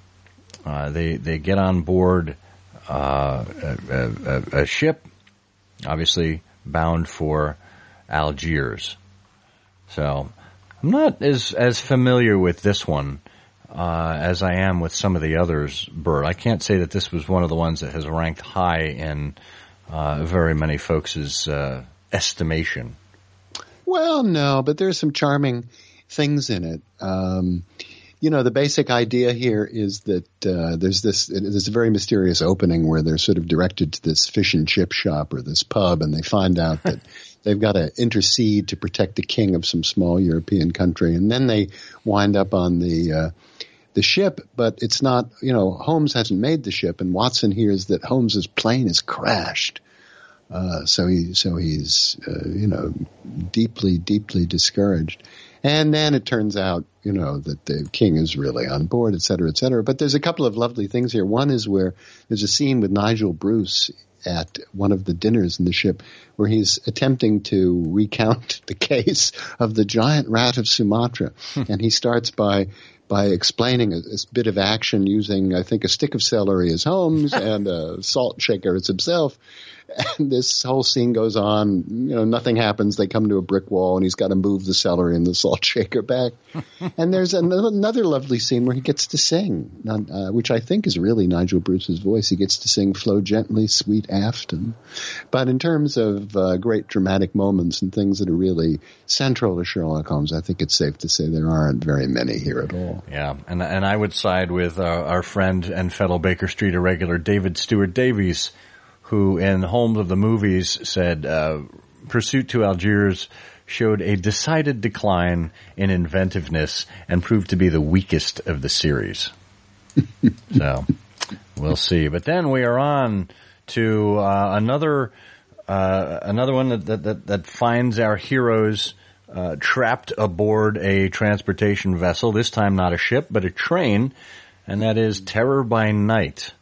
S1: uh, they, they get on board uh, a, a, a, ship, obviously bound for Algiers. So I'm not as as familiar with this one uh, as I am with some of the others. Burt, I can't say that this was one of the ones that has ranked high in uh, very many folks' uh, estimation.
S6: Well, no, but there's some charming things in it. Um, you know, the basic idea here is that uh, there's this there's a very mysterious opening where they're sort of directed to this fish and chip shop or this pub, and they find out that <laughs> they've got to intercede to protect the king of some small European country, and then they wind up on the uh, the ship, but it's not. You know, Holmes hasn't made the ship, and Watson hears that Holmes's plane has crashed. Uh, so he, so he's, uh, you know, deeply, deeply discouraged. And then it turns out, you know, that the king is really on board, et cetera, et cetera. But there's a couple of lovely things here. One is where there's a scene with Nigel Bruce at one of the dinners in the ship where he's attempting to recount <laughs> the case of the giant rat of Sumatra. and he starts by by explaining a, a, bit of action using, I think, a stick of celery as Holmes <laughs> and a salt shaker as himself <laughs> and this whole scene goes on. You know, nothing happens. They come to a brick wall, and he's got to move the celery and the salt shaker back. <laughs> and there's another, another, lovely scene where he gets to sing, uh, which I think is really Nigel Bruce's voice. He gets to sing "Flow Gently, Sweet Afton." But in terms of uh, great dramatic moments and things that are really central to Sherlock Holmes, I think it's safe to say there aren't very many here at all.
S1: Yeah, and and I would side with uh, our friend and fellow Baker Street irregular David Stuart Davies who in Holmes of the Movies said, uh, Pursuit to Algiers showed a decided decline in inventiveness and proved to be the weakest of the series. <laughs> so we'll see. But then we are on to uh, another uh, another one that, that, that finds our heroes uh, trapped aboard a transportation vessel. This time not a ship, but a train, and that is Terror by Night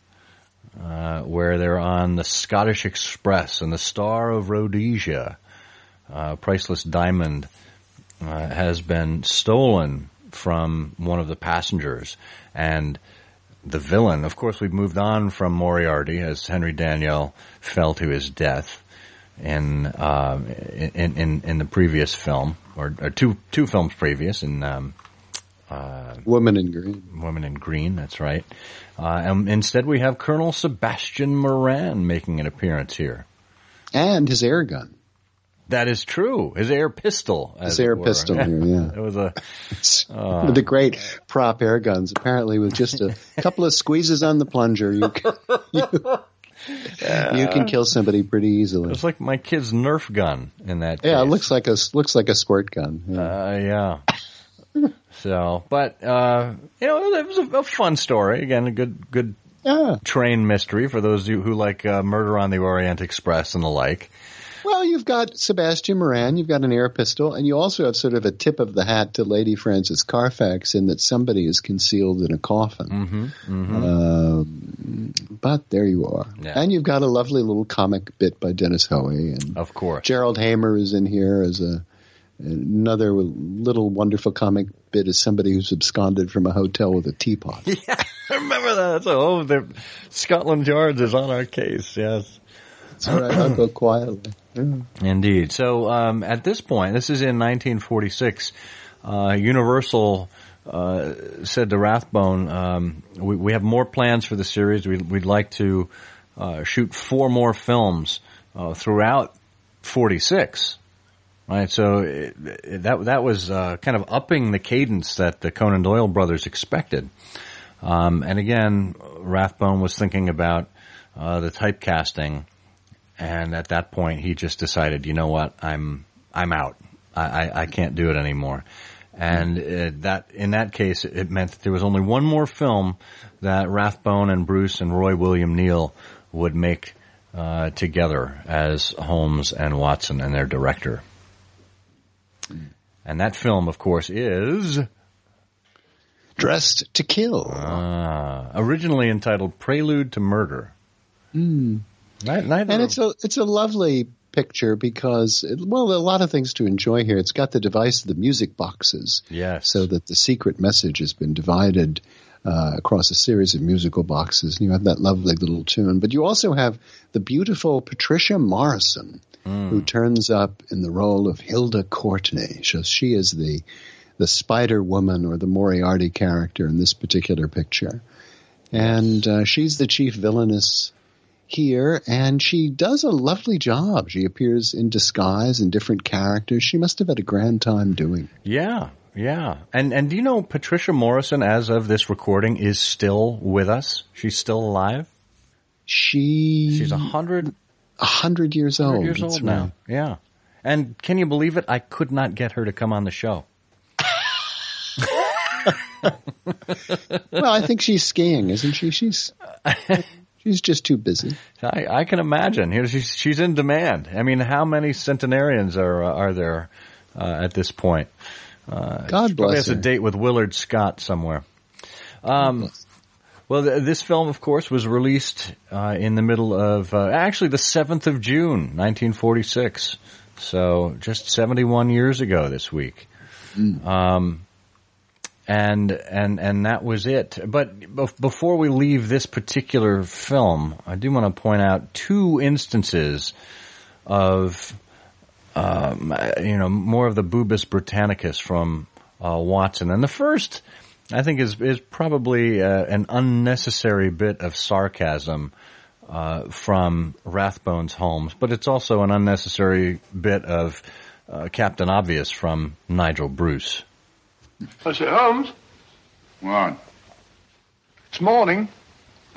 S1: uh, where they're on the Scottish Express and the Star of Rhodesia, uh, priceless diamond, uh, has been stolen from one of the passengers, and the villain. Of course, we've moved on from Moriarty as Henry Daniell fell to his death in uh, in, in, in the previous film, or, or, two two films previous in. Um,
S6: uh, Woman in Green.
S1: Woman in Green, that's right. Uh, and instead, we have Colonel Sebastian Moran making an appearance here,
S6: and his air gun.
S1: That is true. His air pistol.
S6: His air pistol here, yeah. <laughs>
S1: it was a <laughs>
S6: uh, the great prop air guns. Apparently, with just a <laughs> couple of squeezes on the plunger, you can, you, you can kill somebody pretty easily.
S1: It's like my kid's Nerf gun in that.
S6: Yeah,
S1: case.
S6: it looks like a looks like a squirt gun.
S1: Yeah. Uh, yeah. So, but uh, you know, it was a, a, fun story. Again, a good good
S6: yeah.
S1: train mystery for those who, who like uh, Murder on the Orient Express and the like.
S6: Well, you've got Sebastian Moran, you've got an air pistol, and you also have sort of a tip of the hat to Lady Frances Carfax in that somebody is concealed in a coffin.
S1: Mm-hmm, mm-hmm.
S6: Uh, but there you are.
S1: Yeah.
S6: And you've got a lovely little comic bit by Dennis Hoey. And
S1: of course.
S6: Gerald Hamer is in here as a Another little wonderful comic bit is somebody who's absconded from a hotel with a teapot. <laughs>
S1: Yeah, I remember that. So, oh, the Scotland Yard is on our case. Yes.
S6: That's right. I'll go quietly.
S1: Indeed. So um, at this point, this is in 1946. Uh, Universal uh, said to Rathbone, um, we, we, have more plans for the series. We'd, we'd like to uh, shoot four more films uh, throughout 46. Right, so it, it, that that was uh, kind of upping the cadence that the Conan Doyle brothers expected. Um, and again, Rathbone was thinking about uh, the typecasting, and at that point, he just decided, you know what, I'm I'm out. I, I, can't do it anymore. And it, that in that case, it meant that there was only one more film that Rathbone and Bruce and Roy William Neill would make uh, together as Holmes and Watson and their director. And that film, of course, is
S6: Dressed to Kill.
S1: Ah, originally entitled Prelude to Murder.
S6: Mm.
S1: Neither, neither
S6: and it's a it's a lovely picture because it, well, a lot of things to enjoy here. It's got the device of the music boxes,
S1: yes,
S6: so that the secret message has been divided uh, across a series of musical boxes. And you have that lovely little tune, but you also have the beautiful Patricia Morison
S1: mm.
S6: who turns up in the role of Hilda Courtney. So she is the the Spider Woman or the Moriarty character in this particular picture, and uh, she's the chief villainess here, and she does a lovely job. She appears in disguise in different characters. She must have had a grand time doing.
S1: Yeah, yeah. And and do you know Patricia Morison, as of this recording, is still with us? She's still alive.
S6: She
S1: she's a hundred
S6: a hundred years old.
S1: years old now. Yeah. And can you believe it? I could not get her to come on the show.
S6: well, I think she's skiing, isn't she? She's <laughs> she's just too busy.
S1: I, I can imagine. You know, she's she's in demand. I mean, how many centenarians are uh, are there uh, at this point? Uh,
S6: God bless
S1: has a date with Willard Scott somewhere. Um, well, th- this film, of course, was released uh, in the middle of uh, actually the seventh of June, nineteen forty six. So just seventy one years ago this week. Um, and and and that was it. But bef- before we leave this particular film, I do want to point out two instances of um, you know more of the Boobus Britannicus from uh, Watson, and the first I think is is probably uh, an unnecessary bit of sarcasm. Uh, from Rathbones Holmes, but it's also an unnecessary bit of uh, Captain Obvious from Nigel Bruce.
S15: I say, Holmes,
S5: What?
S15: it's morning.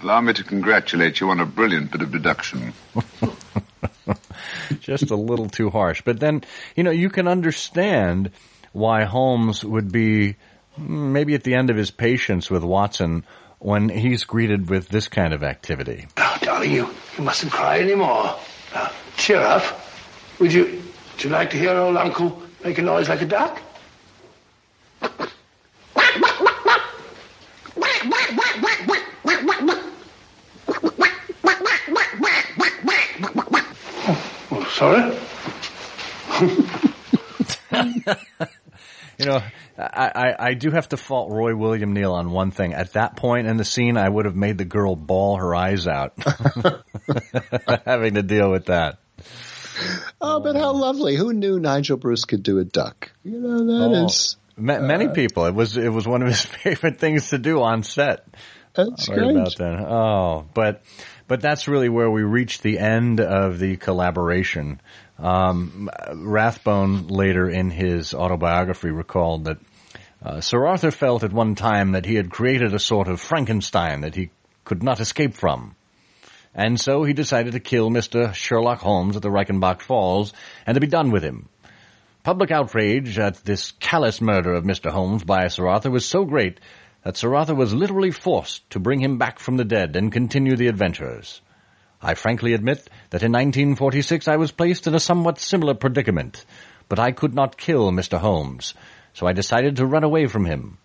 S5: Allow me to congratulate you on a brilliant bit of deduction. <laughs>
S1: just a little too harsh. But then, you know, you can understand why Holmes would be maybe at the end of his patience with Watson when he's greeted with this kind of activity.
S15: Oh, darling, you, you mustn't cry anymore. Now, cheer up. Would you, would you like to hear old Uncle make a noise like a duck? Oh, oh sorry?
S1: You know, I, I, do have to fault Roy William Neill on one thing. At that point in the scene, I would have made the girl bawl her eyes out, <laughs> having to deal with that.
S6: Oh, but how lovely! Who knew Nigel Bruce could do a duck? You know that is
S1: Ma- many people. It was it was one of his <laughs> favorite things to do on set.
S6: That's great.
S1: about that. Oh, but but that's really where we reach the end of the collaboration. Um, Rathbone later in his autobiography recalled that uh, Sir Arthur felt at one time that he had created a sort of Frankenstein that he could not escape from. And so he decided to kill Mr. Sherlock Holmes at the Reichenbach Falls and to be done with him. Public outrage at this callous murder of Mr. Holmes by Sir Arthur was so great that Sir Arthur was literally forced to bring him back from the dead and continue the adventures. I frankly admit that in 1946 I was placed in a somewhat similar predicament, but I could not kill Mr. Holmes, so I decided to run away from him.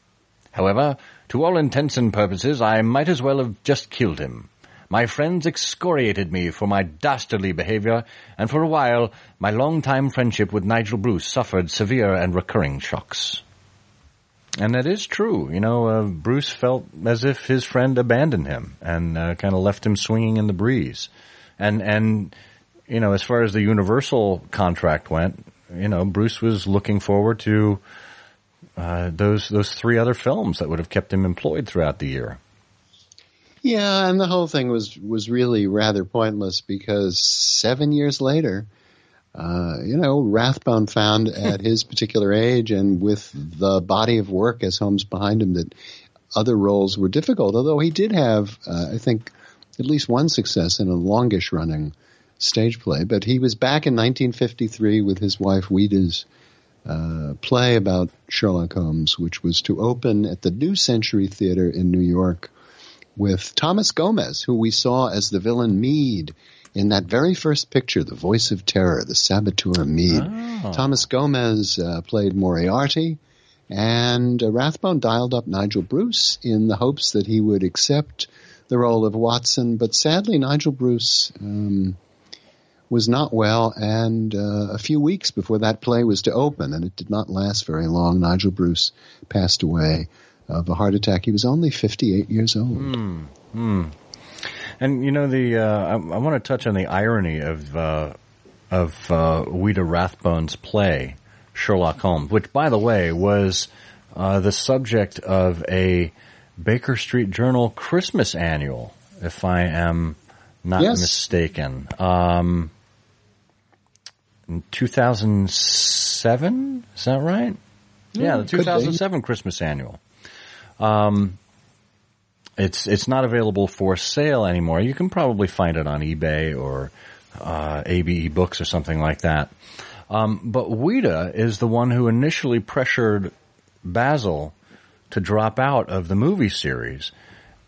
S1: However, to all intents and purposes, I might as well have just killed him. My friends excoriated me for my dastardly behavior, and for a while, my long-time friendship with Nigel Bruce suffered severe and recurring shocks. And that is true. You know, uh, Bruce felt as if his friend abandoned him and uh, kind of left him swinging in the breeze. And and you know, as far as the Universal contract went, you know, Bruce was looking forward to uh, those those three other films that would have kept him employed throughout the year.
S6: Yeah, and the whole thing was was really rather pointless because seven years later, uh, you know, Rathbone found at his particular age and with the body of work as Holmes behind him that other roles were difficult. Although he did have, uh, I think, at least one success in a longish running stage play. But he was back in 1953 with his wife Ouida's uh, play about Sherlock Holmes, which was to open at the New Century Theater in New York with Thomas Gomez, who we saw as the villain Mead in that very first picture, The Voice of Terror, the saboteur Mead. Thomas Gomez uh, played Moriarty, and uh, Rathbone dialed up Nigel Bruce in the hopes that he would accept the role of Watson, but sadly, Nigel Bruce um, was not well, and uh, a few weeks before that play was to open, and it did not last very long, Nigel Bruce passed away of a heart attack. He was only 58 years old.
S1: Hmm. Hmm. And you know the uh, I, I want to touch on the irony of uh, of uh, Ouida Rathbone's play Sherlock Holmes, which, by the way, was uh, the subject of a Baker Street Journal Christmas annual, if I am not
S6: Yes.
S1: mistaken. Um, in 2007, is that right? Yeah, the 2007 Christmas annual. Um, it's it's not available for sale anymore. You can probably find it on eBay or uh, ABE Books or something like that. Um, but Ouida is the one who initially pressured Basil to drop out of the movie series,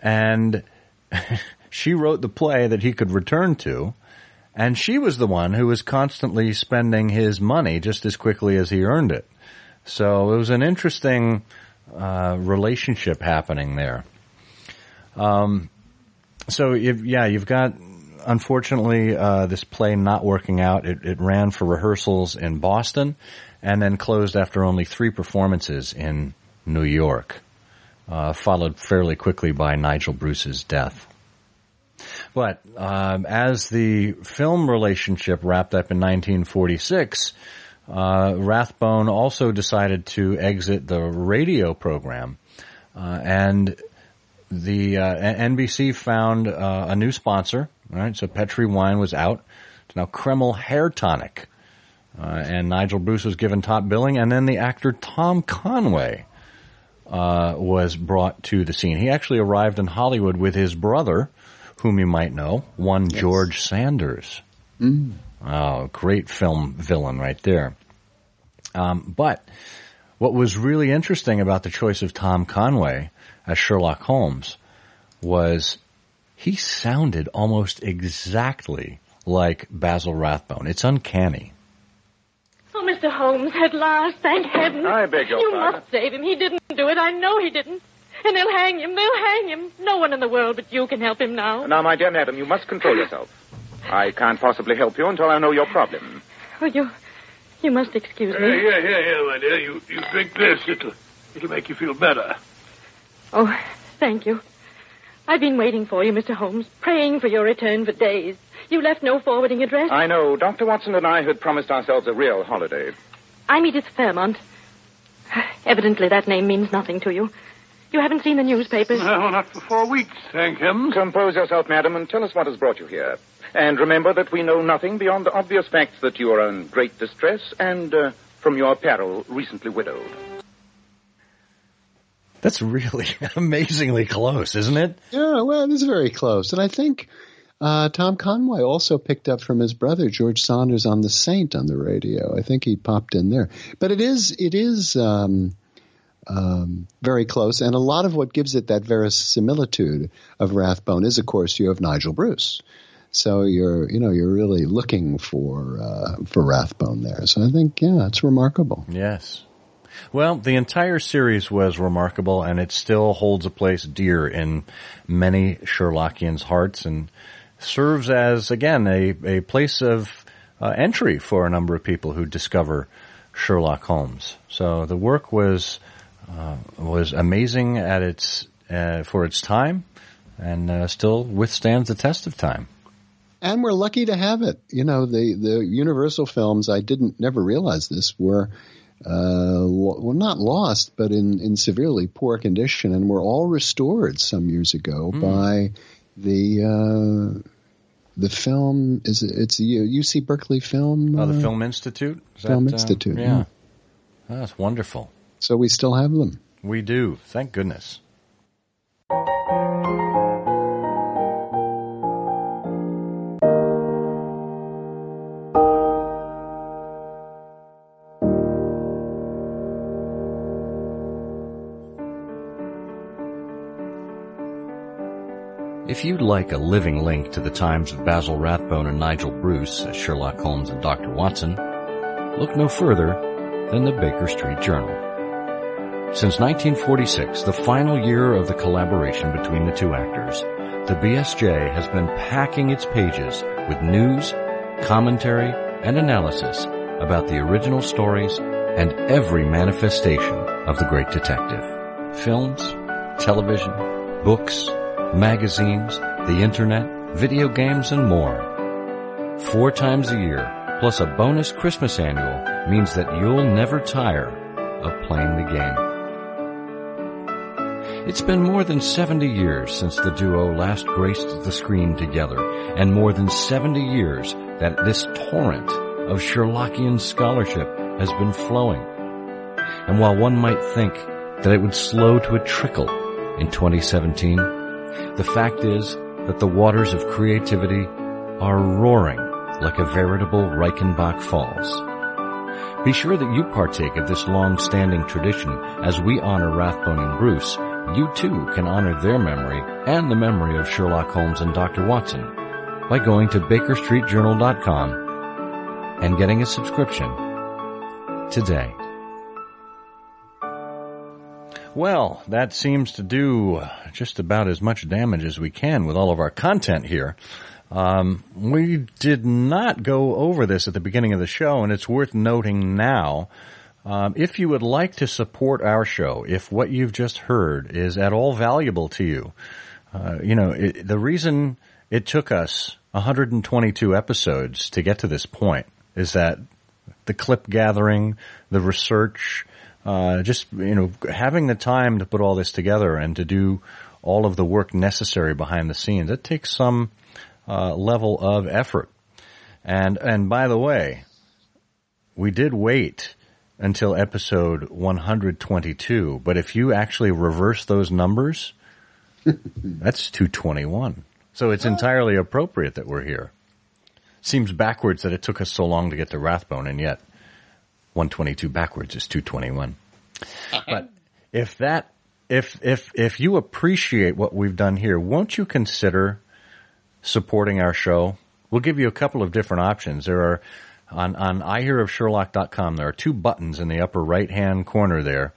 S1: and <laughs> she wrote the play that he could return to. And she was the one who was constantly spending his money just as quickly as he earned it. So it was an interesting uh, relationship happening there. Um, so yeah, you've got unfortunately uh, this play not working out. It, it ran for rehearsals in Boston, and then closed after only three performances in New York, uh, followed fairly quickly by Nigel Bruce's death. But um, as the film relationship wrapped up in 1946, uh, Rathbone also decided to exit the radio program, uh, and the uh, NBC found uh, a new sponsor. Right, so Petri Wine was out. It's now Kreml Hair Tonic, uh, and Nigel Bruce was given top billing, and then the actor Tom Conway uh, was brought to the scene. He actually arrived in Hollywood with his brother, whom you might know, one George Sanders.
S6: Mm.
S1: Oh, great film villain right there. Um, but what was really interesting about the choice of Tom Conway as Sherlock Holmes was he sounded almost exactly like Basil Rathbone. It's uncanny.
S21: Oh, Mr. Holmes, at last, thank heaven.
S22: I beg your
S21: You
S22: pardon.
S21: must save him. He didn't do it. I know he didn't. And they'll hang him. They'll hang him. No one in the world but you can help him now.
S22: Now, my dear madam, you must control yourself. I can't possibly help you until I know your problem.
S21: Oh, you, you must excuse
S16: Uh,
S21: me.
S16: here, here, here, my dear. You, you drink this. It'll, it'll make you feel better.
S21: Oh, thank you. I've been waiting for you, Mr. Holmes, praying for your return for days. You left no forwarding address.
S22: I know. Dr. Watson and I had promised ourselves a real holiday.
S21: I'm Edith Fairmont. <sighs> Evidently, that name means nothing to you. You haven't seen the newspapers.
S16: No, not for four weeks, thank him.
S22: Compose yourself, madam, and tell us what has brought you here. And remember that we know nothing beyond the obvious facts that you are in great distress and, uh, from your peril, recently widowed.
S1: That's really <laughs> amazingly close, isn't it?
S6: Yeah, well, it is very close. And I think uh, Tom Conway also picked up from his brother George Sanders on the Saint on the radio. I think he popped in there. But it is it is um, um, very close, and a lot of what gives it that verisimilitude of Rathbone is, of course, you have Nigel Bruce. So you're you know you're really looking for uh, for Rathbone there. So I think yeah, it's remarkable.
S1: Yes. Well, the entire series was remarkable, and it still holds a place dear in many Sherlockians' hearts, and serves as again a a place of uh, entry for a number of people who discover Sherlock Holmes. So the work was uh, was amazing at its uh, for its time, and uh, still withstands the test of time.
S6: and we're lucky to have it. You know, the the Universal films. I didn't never realize this were uh, well not lost, but in in severely poor condition, and were all restored some years ago
S1: Hmm.
S6: by the. Uh, the film is it- it's the UC Berkeley Film
S1: Oh, the
S6: uh,
S1: Film Institute. Is
S6: Film
S1: that, uh,
S6: Institute,
S1: yeah,
S6: yeah.
S1: Oh, that's wonderful.
S6: So we still have them.
S1: We do. Thank goodness. If you'd like a living link to the times of Basil Rathbone and Nigel Bruce as Sherlock Holmes and Dr. Watson, look no further than the Baker Street Journal. Since 1946, the final year of the collaboration between the two actors, the BSJ has been packing its pages with news, commentary, and analysis about the original stories and every manifestation of the great detective. Films, television, books, magazines, the internet, video games, and more. Four times a year, plus a bonus Christmas annual, means that you'll never tire of playing the game. It's been more than 70 years since the duo last graced the screen together, and more than 70 years that this torrent of Sherlockian scholarship has been flowing. And while one might think that it would slow to a trickle in 2017, the fact is that the waters of creativity are roaring like a veritable Reichenbach Falls. Be sure that you partake of this long-standing tradition as we honor Rathbone and Bruce. You too can honor their memory and the memory of Sherlock Holmes and Dr. Watson by going to BakerStreetJournal.com and getting a subscription today. Well, that seems to do just about as much damage as we can with all of our content here. Um, we did not go over this at the beginning of the show, and it's worth noting now. Um, if you would like to support our show, if what you've just heard is at all valuable to you, uh, you know, it, the reason it took us 122 episodes to get to this point is that the clip gathering, the research, uh, just you know having the time to put all this together and to do all of the work necessary behind the scenes. It takes some uh, level of effort. And and by the way, we did wait until episode 122, but if you actually reverse those numbers, <laughs> that's 221. So it's entirely appropriate that we're here. Seems backwards that it took us so long to get to Rathbone, and yet 122 backwards is 221. Uh-huh. but if that, if, if, if you appreciate what we've done here, won't you consider supporting our show? We'll give you a couple of different options. There are, on, on ihearofsherlock.com, there are two buttons in the upper right hand corner there.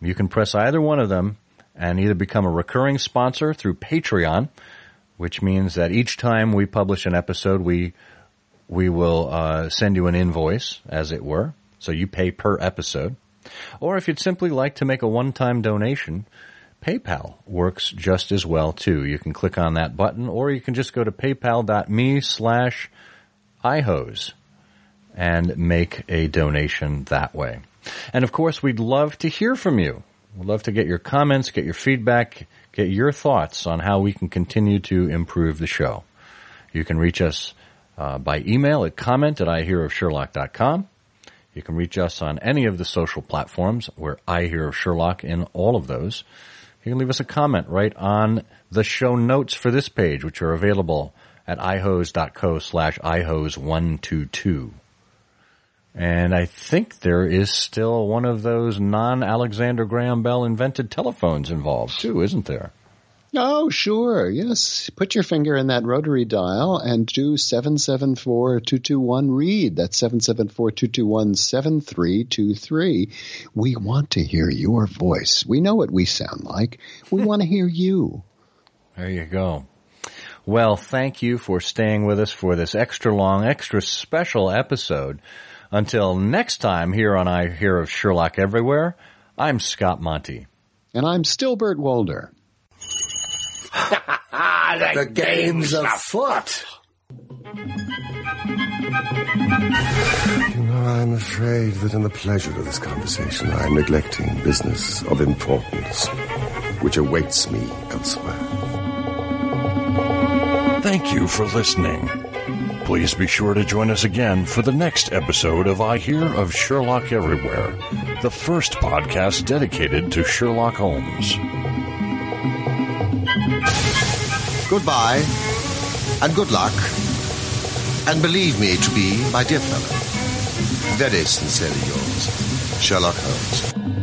S1: You can press either one of them and either become a recurring sponsor through Patreon, which means that each time we publish an episode, we, we will, uh, send you an invoice, as it were. So you pay per episode. Or if you'd simply like to make a one-time donation, PayPal works just as well too. You can click on that button or you can just go to paypal.me slash ihose and make a donation that way. And of course, we'd love to hear from you. We'd love to get your comments, get your feedback, get your thoughts on how we can continue to improve the show. You can reach us uh, by email at comment at ihearofsherlock.com. You can reach us on any of the social platforms where I hear of Sherlock in all of those. You can leave us a comment right on the show notes for this page, which are available at ihose.co slash ihose122. And I think there is still one of those non-Alexander Graham Bell invented telephones involved too, isn't there?
S6: Oh, sure. Yes. Put your finger in that rotary dial and do 774-221-READ. That's 774-221-7323. We want to hear your voice. We know what we sound like. We <laughs> want to hear you.
S1: There you go. Well, thank you for staying with us for this extra long, extra special episode. Until next time here on I Hear of Sherlock Everywhere, I'm Scott Monty.
S6: And I'm still Burt Wolder. <laughs>
S15: the,
S23: the game's afoot. You know, I'm afraid that in the pleasure of this conversation, I'm neglecting business of importance, which awaits me elsewhere.
S24: Thank you for listening. Please be sure to join us again for the next episode of I Hear of Sherlock Everywhere, the first podcast dedicated to Sherlock Holmes.
S23: Goodbye, and good luck, and believe me to be, my dear fellow, very sincerely yours, Sherlock Holmes.